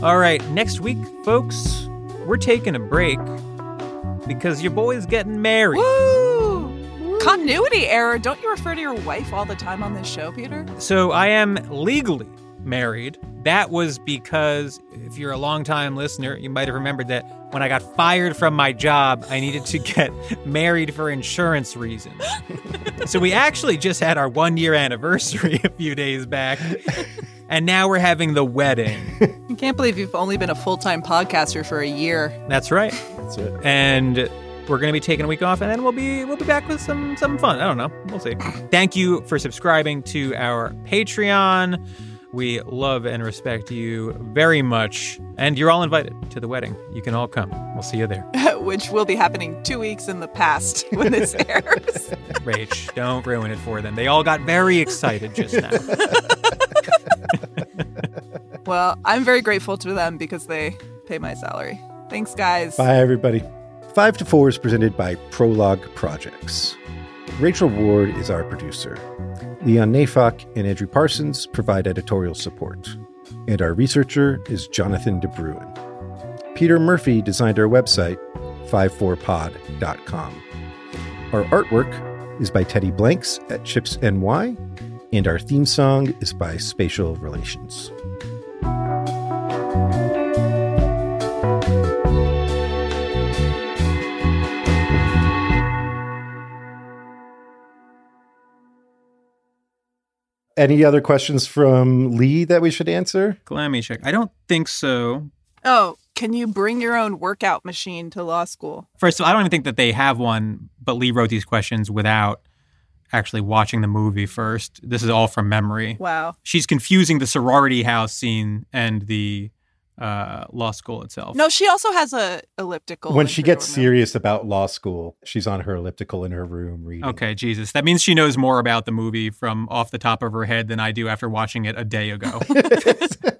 All right, next week, folks, we're taking a break because your boy's getting married. Woo! Continuity error. Don't you refer to your wife all the time on this show, Peter? So I am legally married. That was because if you're a longtime listener, you might have remembered that when I got fired from my job, I needed to get [laughs] married for insurance reasons. [laughs] so we actually just had our one year anniversary [laughs] a few days back. And now we're having the wedding. I can't believe you've only been a full time podcaster for a year. That's right. That's it. and we're going to be taking a week off and then we'll be we'll be back with some some fun. I don't know. We'll see. Thank you for subscribing to our Patreon. We love and respect you very much and you're all invited to the wedding. You can all come. We'll see you there. [laughs] Which will be happening two weeks in the past [laughs] when this airs. [laughs] Rach, don't ruin it for them. They all got very excited just now. well, I'm very grateful to them because they pay my salary. Thanks, guys. Bye, everybody. Five to Four is presented by Prologue Projects. Rachel Ward is our producer. Leon Neyfakh and Andrew Parsons provide editorial support. And our researcher is Jonathan DeBruin. Peter Murphy designed our website, 54pod.com. Our artwork is by Teddy Blanks at Chips NY, and our theme song is by Spatial Relations. Any other questions from Lee that we should answer? Let me check. I don't think so. Oh, can you bring your own workout machine to law school? First of all, I don't even think that they have one, but Lee wrote these questions without actually watching the movie first. This is all from memory. Wow. She's confusing the sorority house scene and the uh, law school itself. No, she also has a elliptical. when she gets serious about law school, she's on her elliptical in her room reading. Okay, Jesus. That means she knows more about the movie from off the top of her head than I do after watching it a day ago. [laughs] [laughs]